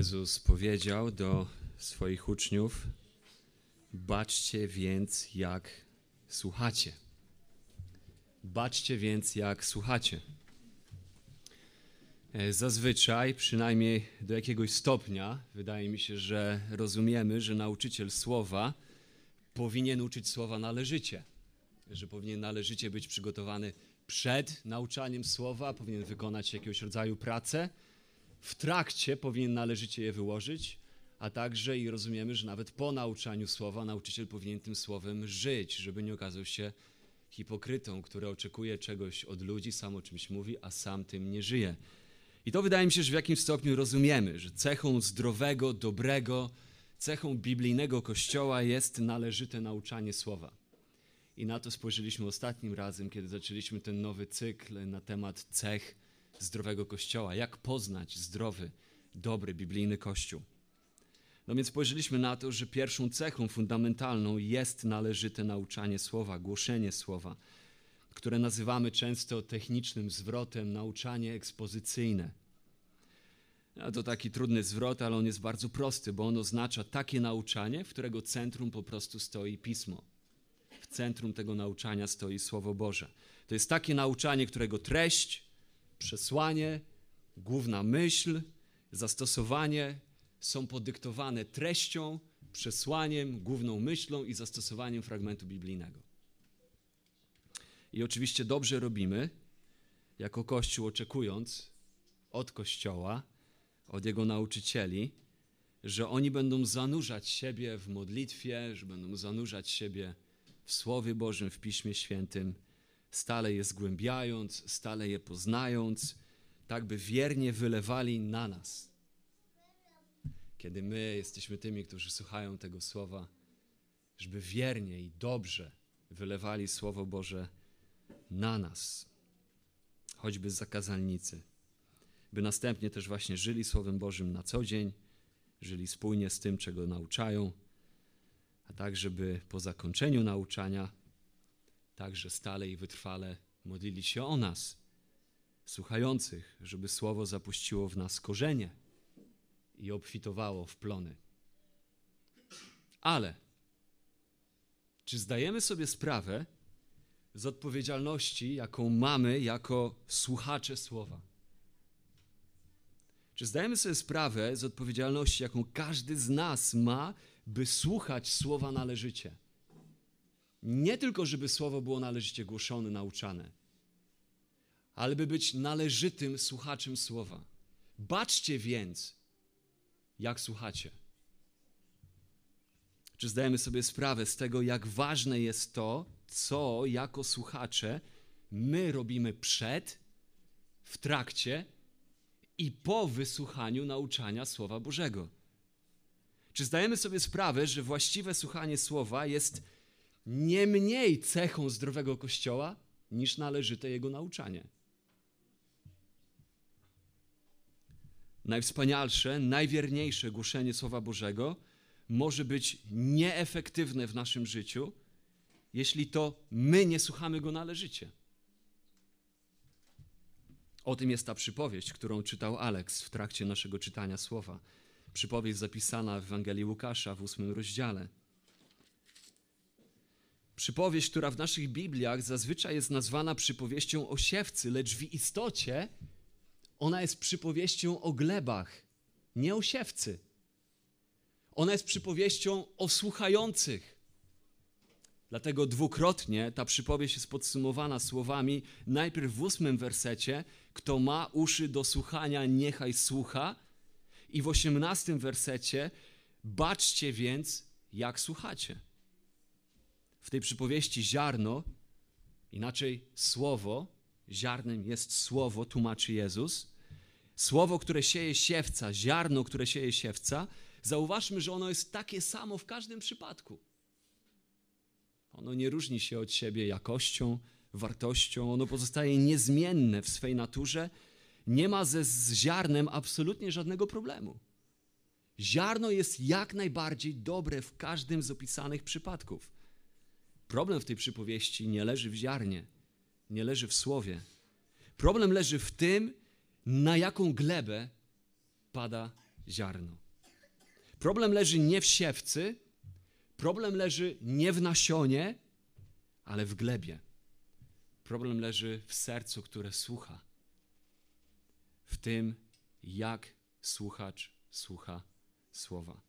Jezus powiedział do swoich uczniów: Baczcie więc, jak słuchacie. Baczcie więc, jak słuchacie. E, zazwyczaj, przynajmniej do jakiegoś stopnia, wydaje mi się, że rozumiemy, że nauczyciel słowa powinien uczyć słowa należycie, że powinien należycie być przygotowany przed nauczaniem słowa, powinien wykonać jakiegoś rodzaju pracę, w trakcie powinien należycie je wyłożyć, a także i rozumiemy, że nawet po nauczaniu słowa nauczyciel powinien tym słowem żyć, żeby nie okazał się hipokrytą, który oczekuje czegoś od ludzi, sam o czymś mówi, a sam tym nie żyje. I to wydaje mi się, że w jakimś stopniu rozumiemy, że cechą zdrowego, dobrego, cechą biblijnego kościoła jest należyte nauczanie słowa. I na to spojrzeliśmy ostatnim razem, kiedy zaczęliśmy ten nowy cykl na temat cech zdrowego kościoła. Jak poznać zdrowy, dobry, biblijny kościół. No więc spojrzeliśmy na to, że pierwszą cechą fundamentalną jest należyte nauczanie słowa, głoszenie słowa, które nazywamy często technicznym zwrotem nauczanie ekspozycyjne. To taki trudny zwrot, ale on jest bardzo prosty, bo on oznacza takie nauczanie, w którego centrum po prostu stoi pismo. W centrum tego nauczania stoi Słowo Boże. To jest takie nauczanie, którego treść, przesłanie, główna myśl, zastosowanie są podyktowane treścią, przesłaniem, główną myślą i zastosowaniem fragmentu biblijnego. I oczywiście dobrze robimy, jako Kościół, oczekując od Kościoła, od jego nauczycieli, że oni będą zanurzać siebie w modlitwie, że będą zanurzać siebie w Słowie Bożym, w Piśmie Świętym, stale je zgłębiając, stale je poznając, tak by wiernie wylewali na nas. Kiedy my jesteśmy tymi, którzy słuchają tego słowa, żeby wiernie i dobrze wylewali Słowo Boże na nas, choćby z zakazalnicy, by następnie też właśnie żyli Słowem Bożym na co dzień, żyli spójnie z tym, czego nauczają, a tak, żeby po zakończeniu nauczania także stale i wytrwale modlili się o nas, słuchających, żeby Słowo zapuściło w nas korzenie i obfitowało w plony. Ale czy zdajemy sobie sprawę z odpowiedzialności, jaką mamy jako słuchacze słowa? Czy zdajemy sobie sprawę z odpowiedzialności, jaką każdy z nas ma, by słuchać słowa należycie? Nie tylko, żeby słowo było należycie głoszone, nauczane, ale by być należytym słuchaczem słowa. Baczcie więc, jak słuchacie. Czy zdajemy sobie sprawę z tego, jak ważne jest to, co jako słuchacze my robimy przed, w trakcie i po wysłuchaniu nauczania Słowa Bożego? Czy zdajemy sobie sprawę, że właściwe słuchanie Słowa jest nie mniej cechą zdrowego Kościoła niż należyte jego nauczanie? najwspanialsze, najwierniejsze głoszenie Słowa Bożego może być nieefektywne w naszym życiu, jeśli to my nie słuchamy go należycie. O tym jest ta przypowieść, którą czytał Aleks w trakcie naszego czytania słowa. Przypowieść zapisana w Ewangelii Łukasza w ósmym rozdziale. Przypowieść, która w naszych Bibliach zazwyczaj jest nazwana przypowieścią o siewcy, lecz w istocie ona jest przypowieścią o glebach, nie o siewcy. Ona jest przypowieścią o słuchających. Dlatego dwukrotnie ta przypowieść jest podsumowana słowami najpierw w ósmym wersecie, kto ma uszy do słuchania, niechaj słucha. I w osiemnastym wersecie, baczcie więc, jak słuchacie. W tej przypowieści ziarno, inaczej słowo, ziarnem jest słowo, tłumaczy Jezus. Słowo, które sieje siewca, ziarno, które sieje siewca, zauważmy, że ono jest takie samo w każdym przypadku. Ono nie różni się od siebie jakością, wartością, ono pozostaje niezmienne w swej naturze. Nie ma ze z ziarnem absolutnie żadnego problemu. Ziarno jest jak najbardziej dobre w każdym z opisanych przypadków. Problem w tej przypowieści nie leży w ziarnie, nie leży w słowie. Problem leży w tym, na jaką glebę pada ziarno. Problem leży nie w siewcy, problem leży nie w nasionie, ale w glebie. Problem leży w sercu, które słucha. W tym, jak słuchacz słucha słowa.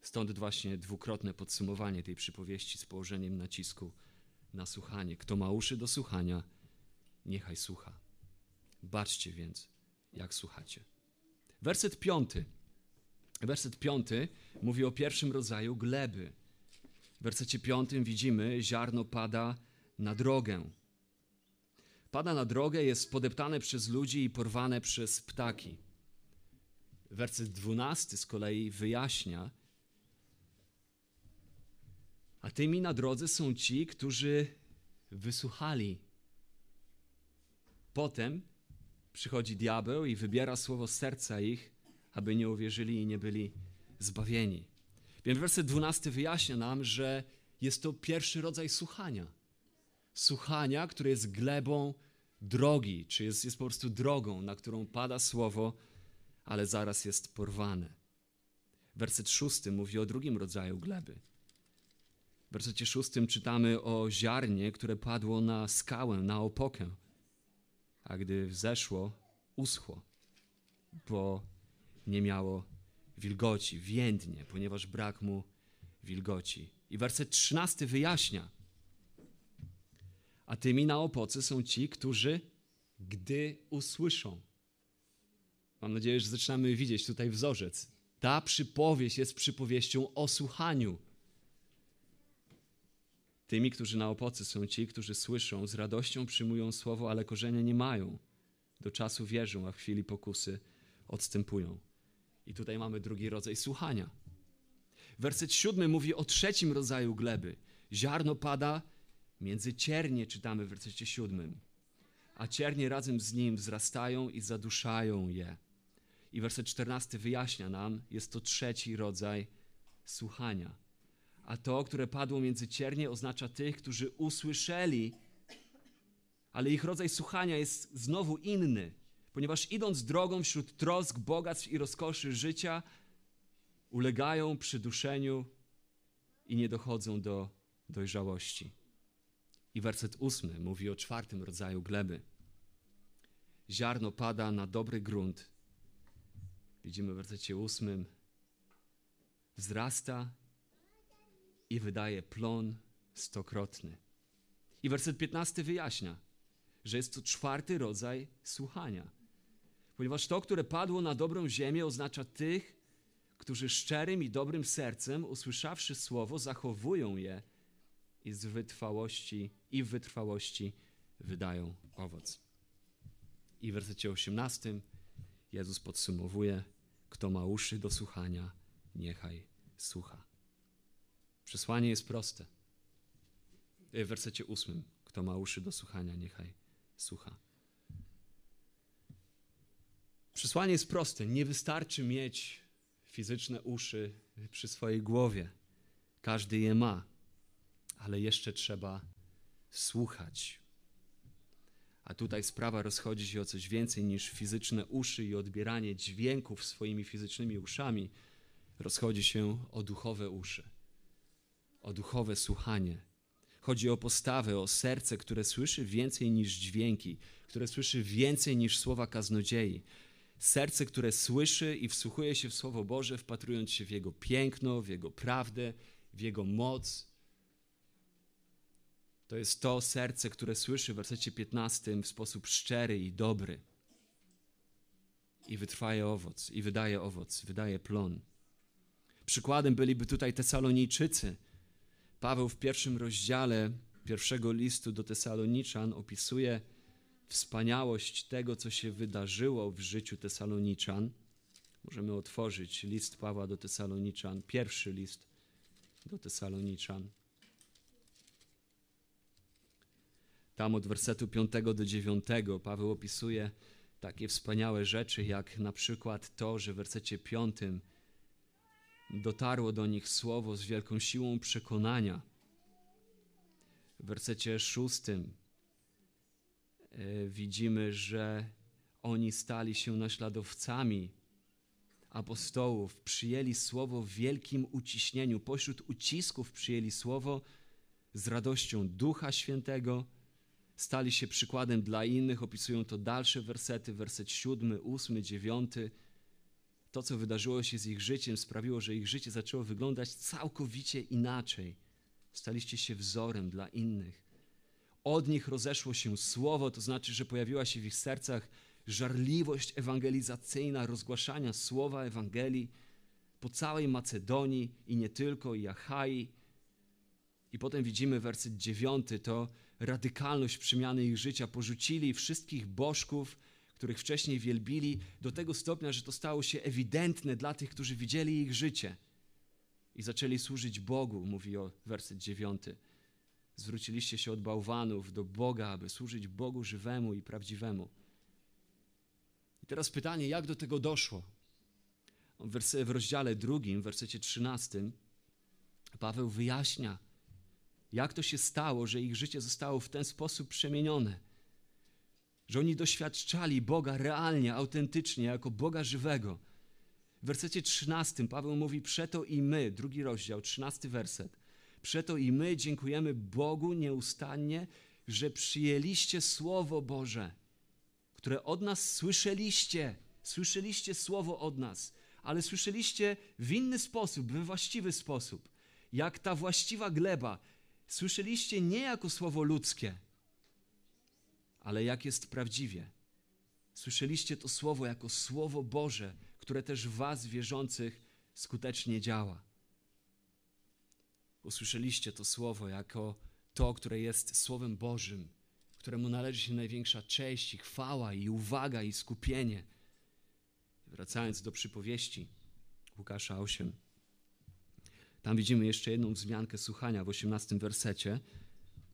Stąd właśnie dwukrotne podsumowanie tej przypowieści z położeniem nacisku na słuchanie. Kto ma uszy do słuchania, niechaj słucha. Baczcie więc, jak słuchacie. Werset piąty. Werset piąty mówi o pierwszym rodzaju gleby. W wersecie piątym widzimy, ziarno pada na drogę. Pada na drogę, jest podeptane przez ludzi i porwane przez ptaki. Werset dwunasty z kolei wyjaśnia, a tymi na drodze są ci, którzy wysłuchali. Potem przychodzi diabeł i wybiera słowo serca ich, aby nie uwierzyli i nie byli zbawieni. Więc werset 12 wyjaśnia nam, że jest to pierwszy rodzaj słuchania. Słuchania, które jest glebą drogi, czy jest, jest po prostu drogą, na którą pada słowo, ale zaraz jest porwane. Werset szósty mówi o drugim rodzaju gleby. W wersecie szóstym czytamy o ziarnie, które padło na skałę, na opokę, a gdy wzeszło, uschło, bo nie miało wilgoci, więdnie, ponieważ brak mu wilgoci. I werset trzynasty wyjaśnia, a tymi na opoce są ci, którzy gdy usłyszą. Mam nadzieję, że zaczynamy widzieć tutaj wzorzec. Ta przypowieść jest przypowieścią o słuchaniu. Tymi, którzy na opocy są ci, którzy słyszą, z radością przyjmują słowo, ale korzenia nie mają. Do czasu wierzą, a w chwili pokusy odstępują. I tutaj mamy drugi rodzaj słuchania. Werset siódmy mówi o trzecim rodzaju gleby. Ziarno pada między ciernie, czytamy w wersecie siódmym, a ciernie razem z nim wzrastają i zaduszają je. I werset czternasty wyjaśnia nam, jest to trzeci rodzaj słuchania. A to, które padło między ciernie, oznacza tych, którzy usłyszeli, ale ich rodzaj słuchania jest znowu inny, ponieważ idąc drogą wśród trosk, bogactw i rozkoszy życia, ulegają przyduszeniu i nie dochodzą do dojrzałości. I werset ósmy mówi o czwartym rodzaju gleby. Ziarno pada na dobry grunt. Widzimy w wersecie ósmym. Wzrasta i wydaje plon stokrotny. I werset 15 wyjaśnia, że jest to czwarty rodzaj słuchania. Ponieważ to, które padło na dobrą ziemię, oznacza tych, którzy szczerym i dobrym sercem, usłyszawszy słowo, zachowują je i z wytrwałości i w wytrwałości wydają owoc. I w wersecie 18 Jezus podsumowuje: Kto ma uszy do słuchania, niechaj słucha. Przesłanie jest proste. W wersecie 8 Kto ma uszy do słuchania, niechaj słucha. Przesłanie jest proste. Nie wystarczy mieć fizyczne uszy przy swojej głowie. Każdy je ma ale jeszcze trzeba słuchać. A tutaj sprawa rozchodzi się o coś więcej niż fizyczne uszy i odbieranie dźwięków swoimi fizycznymi uszami. Rozchodzi się o duchowe uszy, o duchowe słuchanie. Chodzi o postawę, o serce, które słyszy więcej niż dźwięki, które słyszy więcej niż słowa kaznodziei. Serce, które słyszy i wsłuchuje się w Słowo Boże, wpatrując się w Jego piękno, w Jego prawdę, w Jego moc, to jest to serce, które słyszy w wersecie 15 w sposób szczery i dobry. I wytrwaje owoc, i wydaje owoc, wydaje plon. Przykładem byliby tutaj Tesalonijczycy. Paweł w pierwszym rozdziale pierwszego listu do Tesaloniczan opisuje wspaniałość tego, co się wydarzyło w życiu Tesaloniczan. Możemy otworzyć list Pawła do Tesaloniczan, pierwszy list do Tesaloniczan. Tam od wersetu 5 do 9 Paweł opisuje takie wspaniałe rzeczy, jak na przykład to, że w wersecie 5 dotarło do nich słowo z wielką siłą przekonania. W wersecie szóstym e, widzimy, że oni stali się naśladowcami apostołów, przyjęli słowo w wielkim uciśnieniu. Pośród ucisków przyjęli słowo z radością Ducha Świętego, stali się przykładem dla innych. Opisują to dalsze wersety, werset siódmy, ósmy, dziewiąty. To, co wydarzyło się z ich życiem, sprawiło, że ich życie zaczęło wyglądać całkowicie inaczej. Staliście się wzorem dla innych. Od nich rozeszło się słowo, to znaczy, że pojawiła się w ich sercach żarliwość ewangelizacyjna, rozgłaszania słowa Ewangelii po całej Macedonii i nie tylko, i Achai. I potem widzimy werset dziewiąty, to radykalność przemiany ich życia. Porzucili wszystkich bożków, których wcześniej wielbili, do tego stopnia, że to stało się ewidentne dla tych, którzy widzieli ich życie. I zaczęli służyć Bogu, mówi o werset dziewiąty. Zwróciliście się od bałwanów do Boga, aby służyć Bogu żywemu i prawdziwemu. I teraz pytanie, jak do tego doszło? W rozdziale drugim, w wersecie trzynastym, Paweł wyjaśnia, jak to się stało, że ich życie zostało w ten sposób przemienione. Że oni doświadczali Boga realnie, autentycznie, jako Boga żywego. W wersecie 13 Paweł mówi: Przeto i my, drugi rozdział, 13 werset. Przeto i my dziękujemy Bogu nieustannie, że przyjęliście Słowo Boże które od nas słyszeliście. Słyszeliście słowo od nas, ale słyszeliście w inny sposób, we właściwy sposób. Jak ta właściwa gleba. Słyszeliście nie jako słowo ludzkie, ale jak jest prawdziwie. Słyszeliście to słowo jako słowo Boże, które też w Was wierzących skutecznie działa. Usłyszeliście to słowo jako to, które jest słowem Bożym, któremu należy się największa cześć i chwała i uwaga i skupienie. Wracając do przypowieści Łukasza 8. Tam widzimy jeszcze jedną wzmiankę słuchania w 18 wersecie,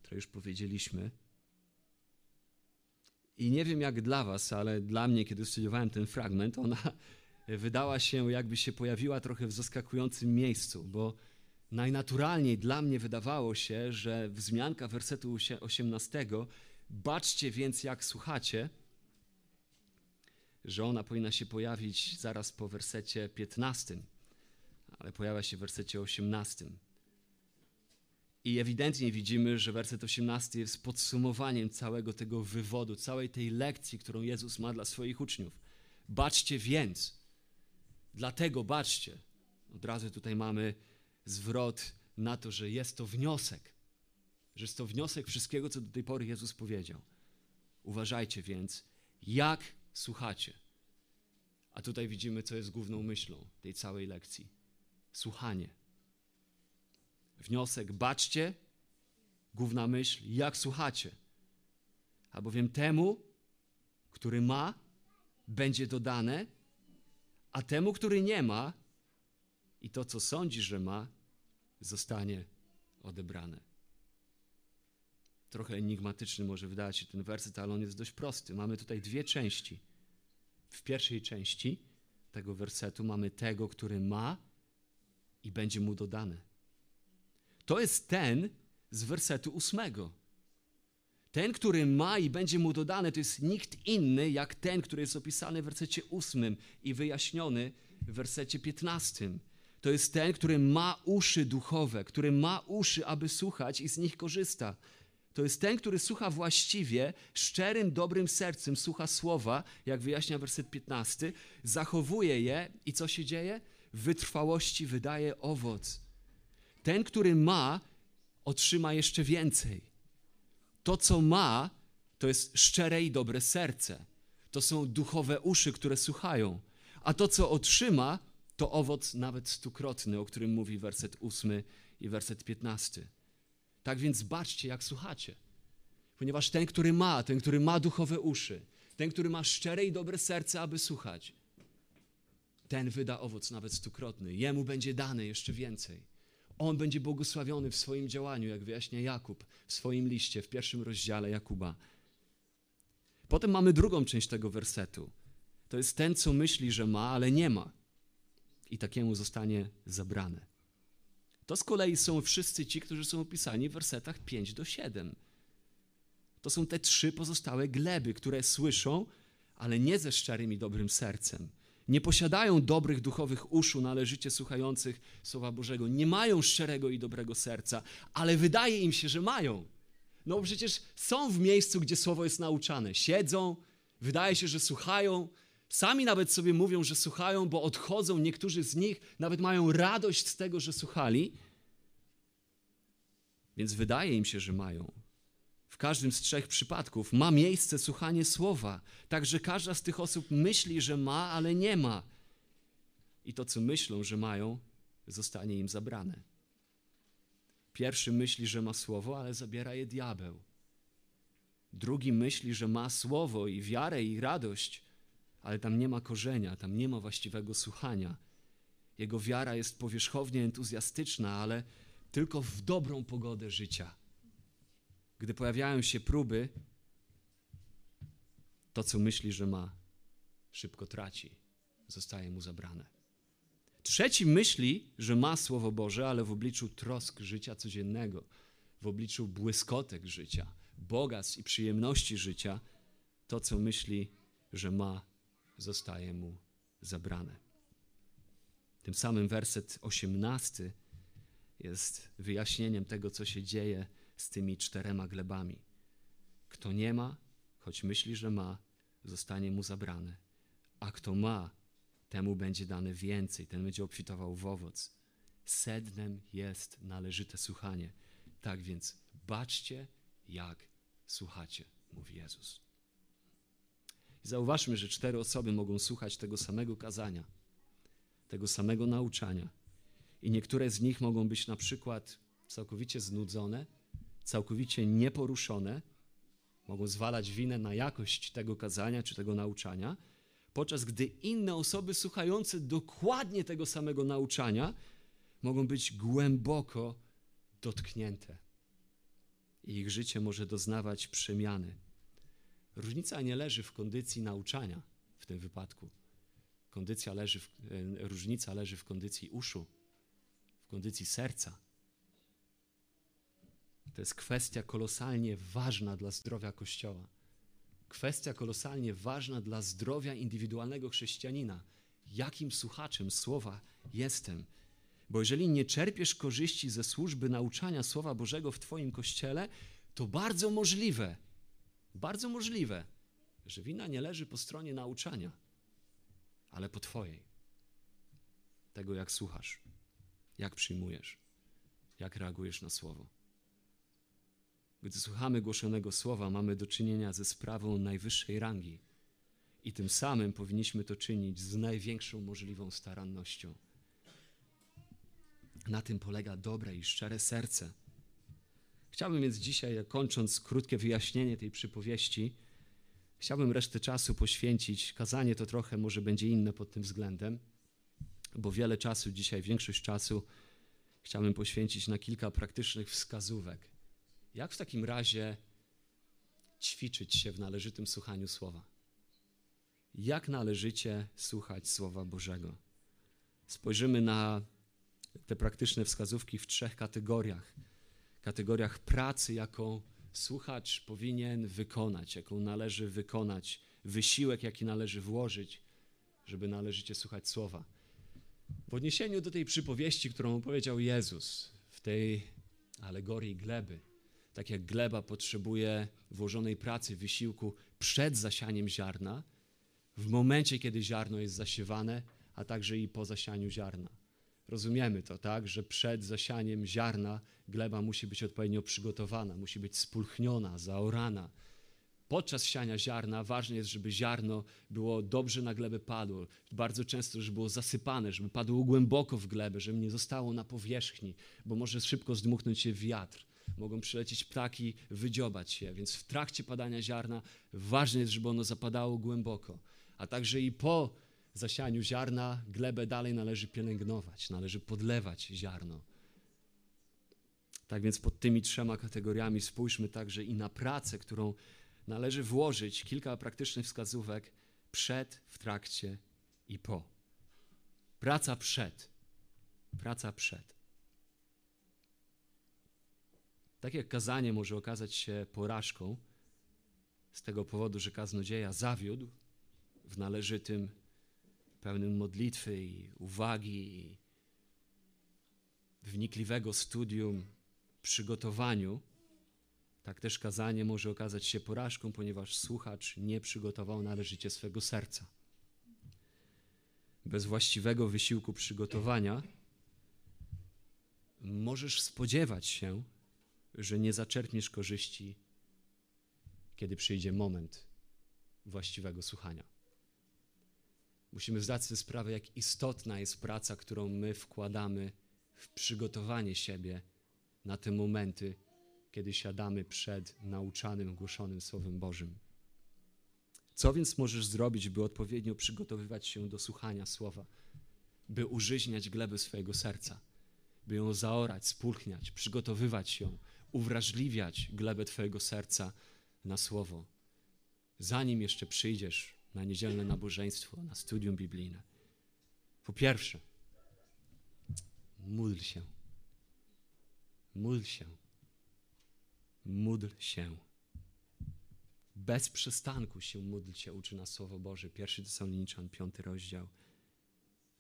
które już powiedzieliśmy. I nie wiem jak dla was, ale dla mnie, kiedy studiowałem ten fragment, ona wydała się, jakby się pojawiła trochę w zaskakującym miejscu, bo najnaturalniej dla mnie wydawało się, że wzmianka wersetu 18 Baczcie więc, jak słuchacie, że ona powinna się pojawić zaraz po wersecie 15, ale pojawia się w wersecie 18. I ewidentnie widzimy, że werset 18 jest podsumowaniem całego tego wywodu, całej tej lekcji, którą Jezus ma dla swoich uczniów. Baczcie więc, dlatego baczcie. Od razu tutaj mamy zwrot na to, że jest to wniosek że jest to wniosek wszystkiego, co do tej pory Jezus powiedział. Uważajcie więc, jak słuchacie. A tutaj widzimy, co jest główną myślą tej całej lekcji. Słuchanie. Wniosek, baczcie, główna myśl, jak słuchacie. Albowiem temu, który ma, będzie dodane, a temu, który nie ma, i to, co sądzi, że ma, zostanie odebrane. Trochę enigmatyczny może wydać się ten werset, ale on jest dość prosty. Mamy tutaj dwie części. W pierwszej części tego wersetu mamy tego, który ma i będzie mu dodane. To jest ten z wersetu ósmego. Ten, który ma i będzie mu dodane, to jest nikt inny jak ten, który jest opisany w wersecie ósmym i wyjaśniony w wersecie piętnastym. To jest ten, który ma uszy duchowe, który ma uszy, aby słuchać i z nich korzysta. To jest ten, który słucha właściwie, szczerym, dobrym sercem, słucha słowa, jak wyjaśnia werset 15, zachowuje je i co się dzieje? W wytrwałości wydaje owoc. Ten, który ma, otrzyma jeszcze więcej. To, co ma, to jest szczere i dobre serce. To są duchowe uszy, które słuchają. A to, co otrzyma, to owoc nawet stukrotny, o którym mówi werset 8 i werset 15. Tak więc baczcie, jak słuchacie. Ponieważ ten, który ma, ten, który ma duchowe uszy, ten, który ma szczere i dobre serce, aby słuchać, ten wyda owoc nawet stukrotny. Jemu będzie dane jeszcze więcej. On będzie błogosławiony w swoim działaniu, jak wyjaśnia Jakub w swoim liście, w pierwszym rozdziale Jakuba. Potem mamy drugą część tego wersetu. To jest ten, co myśli, że ma, ale nie ma. I takiemu zostanie zabrane. To z kolei są wszyscy ci, którzy są opisani w wersetach 5 do 7. To są te trzy pozostałe gleby, które słyszą, ale nie ze szczerym i dobrym sercem. Nie posiadają dobrych duchowych uszu należycie słuchających Słowa Bożego. Nie mają szczerego i dobrego serca, ale wydaje im się, że mają. No przecież są w miejscu, gdzie Słowo jest nauczane. Siedzą, wydaje się, że słuchają. Sami nawet sobie mówią, że słuchają, bo odchodzą. Niektórzy z nich nawet mają radość z tego, że słuchali. Więc wydaje im się, że mają każdym z trzech przypadków ma miejsce słuchanie słowa. Także każda z tych osób myśli, że ma, ale nie ma. I to, co myślą, że mają, zostanie im zabrane. Pierwszy myśli, że ma słowo, ale zabiera je diabeł. Drugi myśli, że ma słowo i wiarę i radość, ale tam nie ma korzenia, tam nie ma właściwego słuchania. Jego wiara jest powierzchownie entuzjastyczna, ale tylko w dobrą pogodę życia. Gdy pojawiają się próby, to, co myśli, że ma, szybko traci, zostaje mu zabrane. Trzeci myśli, że ma Słowo Boże, ale w obliczu trosk życia codziennego, w obliczu błyskotek życia, bogactw i przyjemności życia, to, co myśli, że ma, zostaje mu zabrane. Tym samym werset 18 jest wyjaśnieniem tego, co się dzieje z tymi czterema glebami. Kto nie ma, choć myśli, że ma, zostanie mu zabrane, a kto ma, temu będzie dane więcej, ten będzie obfitował w owoc. Sednem jest należyte słuchanie. Tak więc baczcie, jak słuchacie, mówi Jezus. I zauważmy, że cztery osoby mogą słuchać tego samego kazania, tego samego nauczania. I niektóre z nich mogą być na przykład całkowicie znudzone, całkowicie nieporuszone, mogą zwalać winę na jakość tego kazania czy tego nauczania, podczas gdy inne osoby słuchające dokładnie tego samego nauczania mogą być głęboko dotknięte. I ich życie może doznawać przemiany. Różnica nie leży w kondycji nauczania w tym wypadku. Kondycja leży w, e, różnica leży w kondycji uszu, w kondycji serca to jest kwestia kolosalnie ważna dla zdrowia Kościoła. Kwestia kolosalnie ważna dla zdrowia indywidualnego chrześcijanina. Jakim słuchaczem słowa jestem? Bo jeżeli nie czerpiesz korzyści ze służby nauczania Słowa Bożego w Twoim kościele, to bardzo możliwe, bardzo możliwe, że wina nie leży po stronie nauczania, ale po Twojej. Tego, jak słuchasz, jak przyjmujesz, jak reagujesz na Słowo. Gdy słuchamy głoszonego słowa, mamy do czynienia ze sprawą najwyższej rangi i tym samym powinniśmy to czynić z największą możliwą starannością. Na tym polega dobre i szczere serce. Chciałbym więc dzisiaj, kończąc krótkie wyjaśnienie tej przypowieści, chciałbym resztę czasu poświęcić. Kazanie to trochę może będzie inne pod tym względem, bo wiele czasu dzisiaj, większość czasu chciałbym poświęcić na kilka praktycznych wskazówek jak w takim razie ćwiczyć się w należytym słuchaniu słowa? Jak należycie słuchać Słowa Bożego? Spojrzymy na te praktyczne wskazówki w trzech kategoriach. Kategoriach pracy, jaką słuchacz powinien wykonać, jaką należy wykonać, wysiłek, jaki należy włożyć, żeby należycie słuchać Słowa. W odniesieniu do tej przypowieści, którą opowiedział Jezus w tej alegorii gleby, tak jak gleba potrzebuje włożonej pracy, wysiłku przed zasianiem ziarna, w momencie, kiedy ziarno jest zasiewane, a także i po zasianiu ziarna. Rozumiemy to, tak, że przed zasianiem ziarna gleba musi być odpowiednio przygotowana, musi być spulchniona, zaorana. Podczas siania ziarna ważne jest, żeby ziarno było dobrze na glebę padło. Bardzo często, żeby było zasypane, żeby padło głęboko w glebę, żeby nie zostało na powierzchni, bo może szybko zdmuchnąć się wiatr mogą przylecieć ptaki, wydziobać się. Więc w trakcie padania ziarna ważne jest, żeby ono zapadało głęboko. A także i po zasianiu ziarna glebę dalej należy pielęgnować, należy podlewać ziarno. Tak więc pod tymi trzema kategoriami spójrzmy także i na pracę, którą należy włożyć, kilka praktycznych wskazówek przed, w trakcie i po. Praca przed. Praca przed. Tak jak kazanie może okazać się porażką, z tego powodu, że kaznodzieja zawiódł w należytym, pełnym modlitwy i uwagi i wnikliwego studium, przygotowaniu, tak też kazanie może okazać się porażką, ponieważ słuchacz nie przygotował należycie swego serca. Bez właściwego wysiłku przygotowania możesz spodziewać się, że nie zaczerpniesz korzyści, kiedy przyjdzie moment właściwego słuchania. Musimy zdać sobie sprawę, jak istotna jest praca, którą my wkładamy w przygotowanie siebie na te momenty, kiedy siadamy przed nauczanym, głoszonym Słowem Bożym. Co więc możesz zrobić, by odpowiednio przygotowywać się do słuchania Słowa, by użyźniać glebę swojego serca, by ją zaorać, spulchniać, przygotowywać ją, uwrażliwiać glebę Twojego serca na Słowo, zanim jeszcze przyjdziesz na niedzielne nabożeństwo, na studium biblijne? Po pierwsze, módl się. Módl się. Módl się. Bez przystanku się módlcie, uczy nas Słowo Boże. Pierwszy Tesaloniczan, piąty rozdział.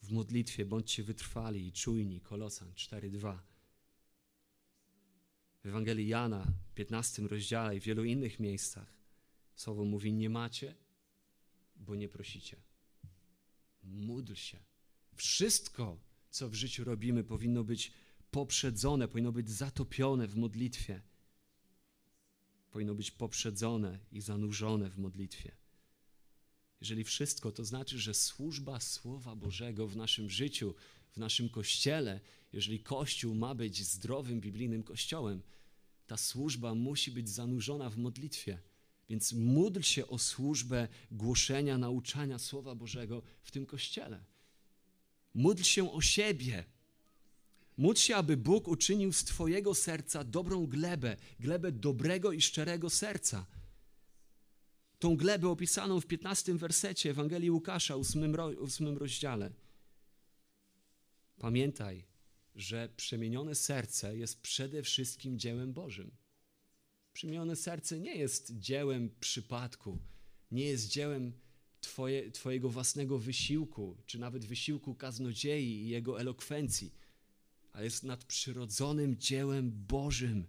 W modlitwie bądźcie wytrwali i czujni. Kolosan 4:2. W Ewangelii Jana, 15 rozdziale i w wielu innych miejscach Słowo mówi: Nie macie, bo nie prosicie. Módl się. Wszystko, co w życiu robimy, powinno być poprzedzone, powinno być zatopione w modlitwie. Powinno być poprzedzone i zanurzone w modlitwie. Jeżeli wszystko, to znaczy, że służba Słowa Bożego w naszym życiu, w naszym kościele, jeżeli Kościół ma być zdrowym biblijnym kościołem, ta służba musi być zanurzona w modlitwie. Więc módl się o służbę głoszenia, nauczania Słowa Bożego w tym kościele. Módl się o siebie. Módl się, aby Bóg uczynił z Twojego serca dobrą glebę, glebę dobrego i szczerego serca. Tą glebę opisaną w 15 wersecie Ewangelii Łukasza, 8, 8 rozdziale. Pamiętaj, że przemienione serce jest przede wszystkim dziełem Bożym. Przemienione serce nie jest dziełem przypadku, nie jest dziełem twoje, Twojego własnego wysiłku, czy nawet wysiłku kaznodziei i jego elokwencji, ale jest nadprzyrodzonym dziełem Bożym.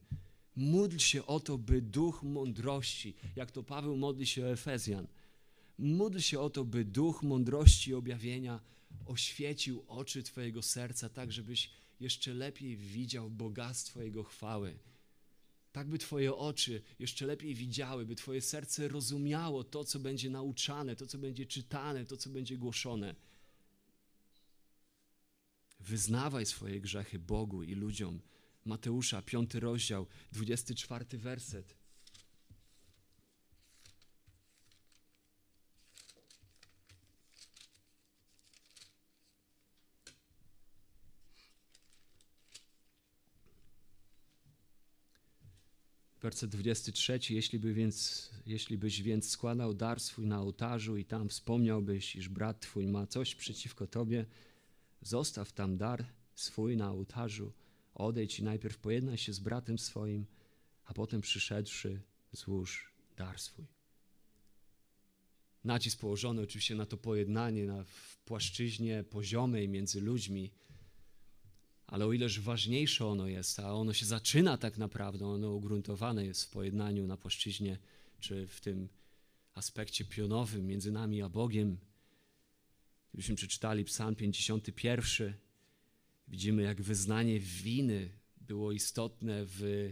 Módl się o to, by duch mądrości, jak to Paweł modli się o Efezjan, módl się o to, by duch mądrości i objawienia oświecił oczy Twojego serca, tak żebyś jeszcze lepiej widział bogactwo Jego chwały tak by Twoje oczy jeszcze lepiej widziały, by Twoje serce rozumiało to, co będzie nauczane, to, co będzie czytane, to, co będzie głoszone. Wyznawaj swoje grzechy Bogu i ludziom. Mateusza, piąty rozdział, dwudziesty czwarty werset. Werset 23. Jeśli, by więc, jeśli byś więc składał dar swój na ołtarzu i tam wspomniałbyś, iż brat twój ma coś przeciwko tobie, zostaw tam dar swój na ołtarzu, odejdź i najpierw pojednaj się z bratem swoim, a potem przyszedłszy złóż dar swój. Nacisk położony oczywiście na to pojednanie, na płaszczyźnie poziomej między ludźmi, ale o ileż ważniejsze ono jest, a ono się zaczyna tak naprawdę, ono ugruntowane jest w pojednaniu na płaszczyźnie, czy w tym aspekcie pionowym między nami a Bogiem. Gdybyśmy przeczytali Psalm 51, widzimy, jak wyznanie winy było istotne w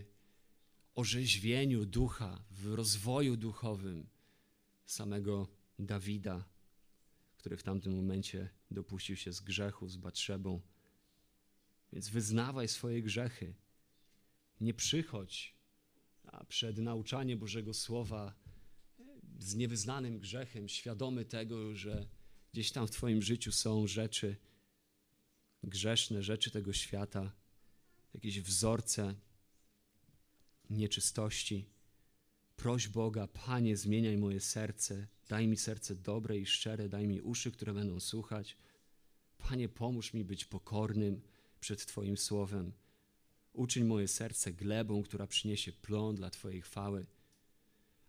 orzeźwieniu ducha, w rozwoju duchowym samego Dawida, który w tamtym momencie dopuścił się z grzechu, z Batrzebą. Więc wyznawaj swoje grzechy. Nie przychodź przed nauczanie Bożego Słowa z niewyznanym grzechem, świadomy tego, że gdzieś tam w Twoim życiu są rzeczy grzeszne, rzeczy tego świata, jakieś wzorce nieczystości. Proś Boga, Panie, zmieniaj moje serce, daj mi serce dobre i szczere, daj mi uszy, które będą słuchać. Panie, pomóż mi być pokornym przed Twoim słowem. Uczyń moje serce glebą, która przyniesie plon dla Twojej chwały.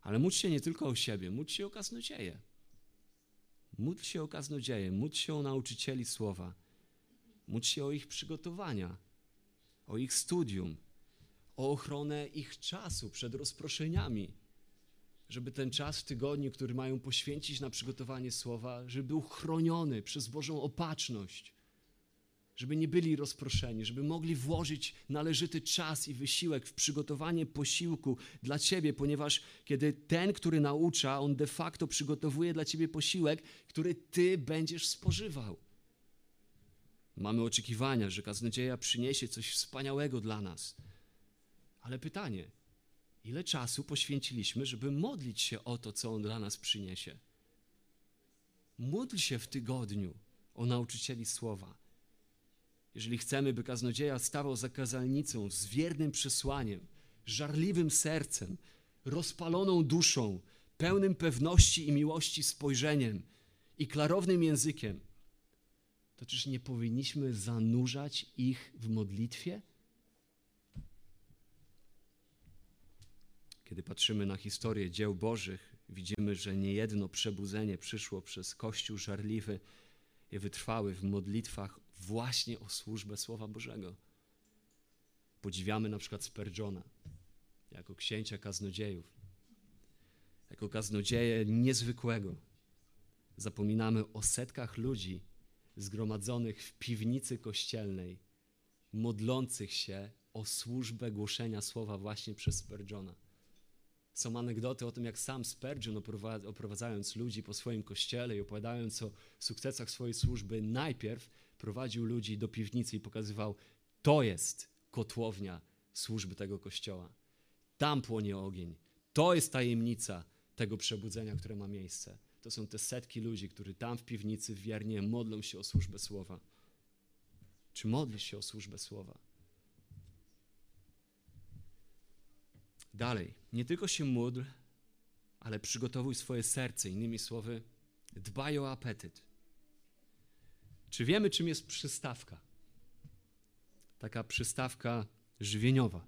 Ale módl się nie tylko o siebie, módl się o kaznodzieje. Módl się o kaznodzieje, módl się o nauczycieli słowa, módl się o ich przygotowania, o ich studium, o ochronę ich czasu przed rozproszeniami, żeby ten czas w tygodniu, który mają poświęcić na przygotowanie słowa, żeby był chroniony przez Bożą opatrzność, żeby nie byli rozproszeni, żeby mogli włożyć należyty czas i wysiłek w przygotowanie posiłku dla Ciebie, ponieważ kiedy ten, który naucza, on de facto przygotowuje dla Ciebie posiłek, który Ty będziesz spożywał. Mamy oczekiwania, że kaznodzieja przyniesie coś wspaniałego dla nas. Ale pytanie, ile czasu poświęciliśmy, żeby modlić się o to, co on dla nas przyniesie? Módl się w tygodniu o nauczycieli słowa. Jeżeli chcemy, by kaznodzieja stawał za kazalnicą z wiernym przesłaniem, żarliwym sercem, rozpaloną duszą, pełnym pewności i miłości spojrzeniem i klarownym językiem, to czyż nie powinniśmy zanurzać ich w modlitwie? Kiedy patrzymy na historię dzieł Bożych, widzimy, że niejedno przebudzenie przyszło przez Kościół żarliwy i wytrwały w modlitwach właśnie o służbę Słowa Bożego. Podziwiamy na przykład Spurgeona jako księcia kaznodziejów, jako kaznodzieje niezwykłego. Zapominamy o setkach ludzi zgromadzonych w piwnicy kościelnej, modlących się o służbę głoszenia słowa właśnie przez Spurgeona. Są anegdoty o tym, jak sam Spurgeon oprowadzając ludzi po swoim kościele i opowiadając o sukcesach swojej służby, najpierw prowadził ludzi do piwnicy i pokazywał, to jest kotłownia służby tego kościoła. Tam płonie ogień. To jest tajemnica tego przebudzenia, które ma miejsce. To są te setki ludzi, którzy tam w piwnicy wiernie modlą się o służbę słowa. Czy modlisz się o służbę słowa? Dalej, nie tylko się módl, ale przygotowuj swoje serce. Innymi słowy, dbaj o apetyt. Czy wiemy, czym jest przystawka? Taka przystawka żywieniowa.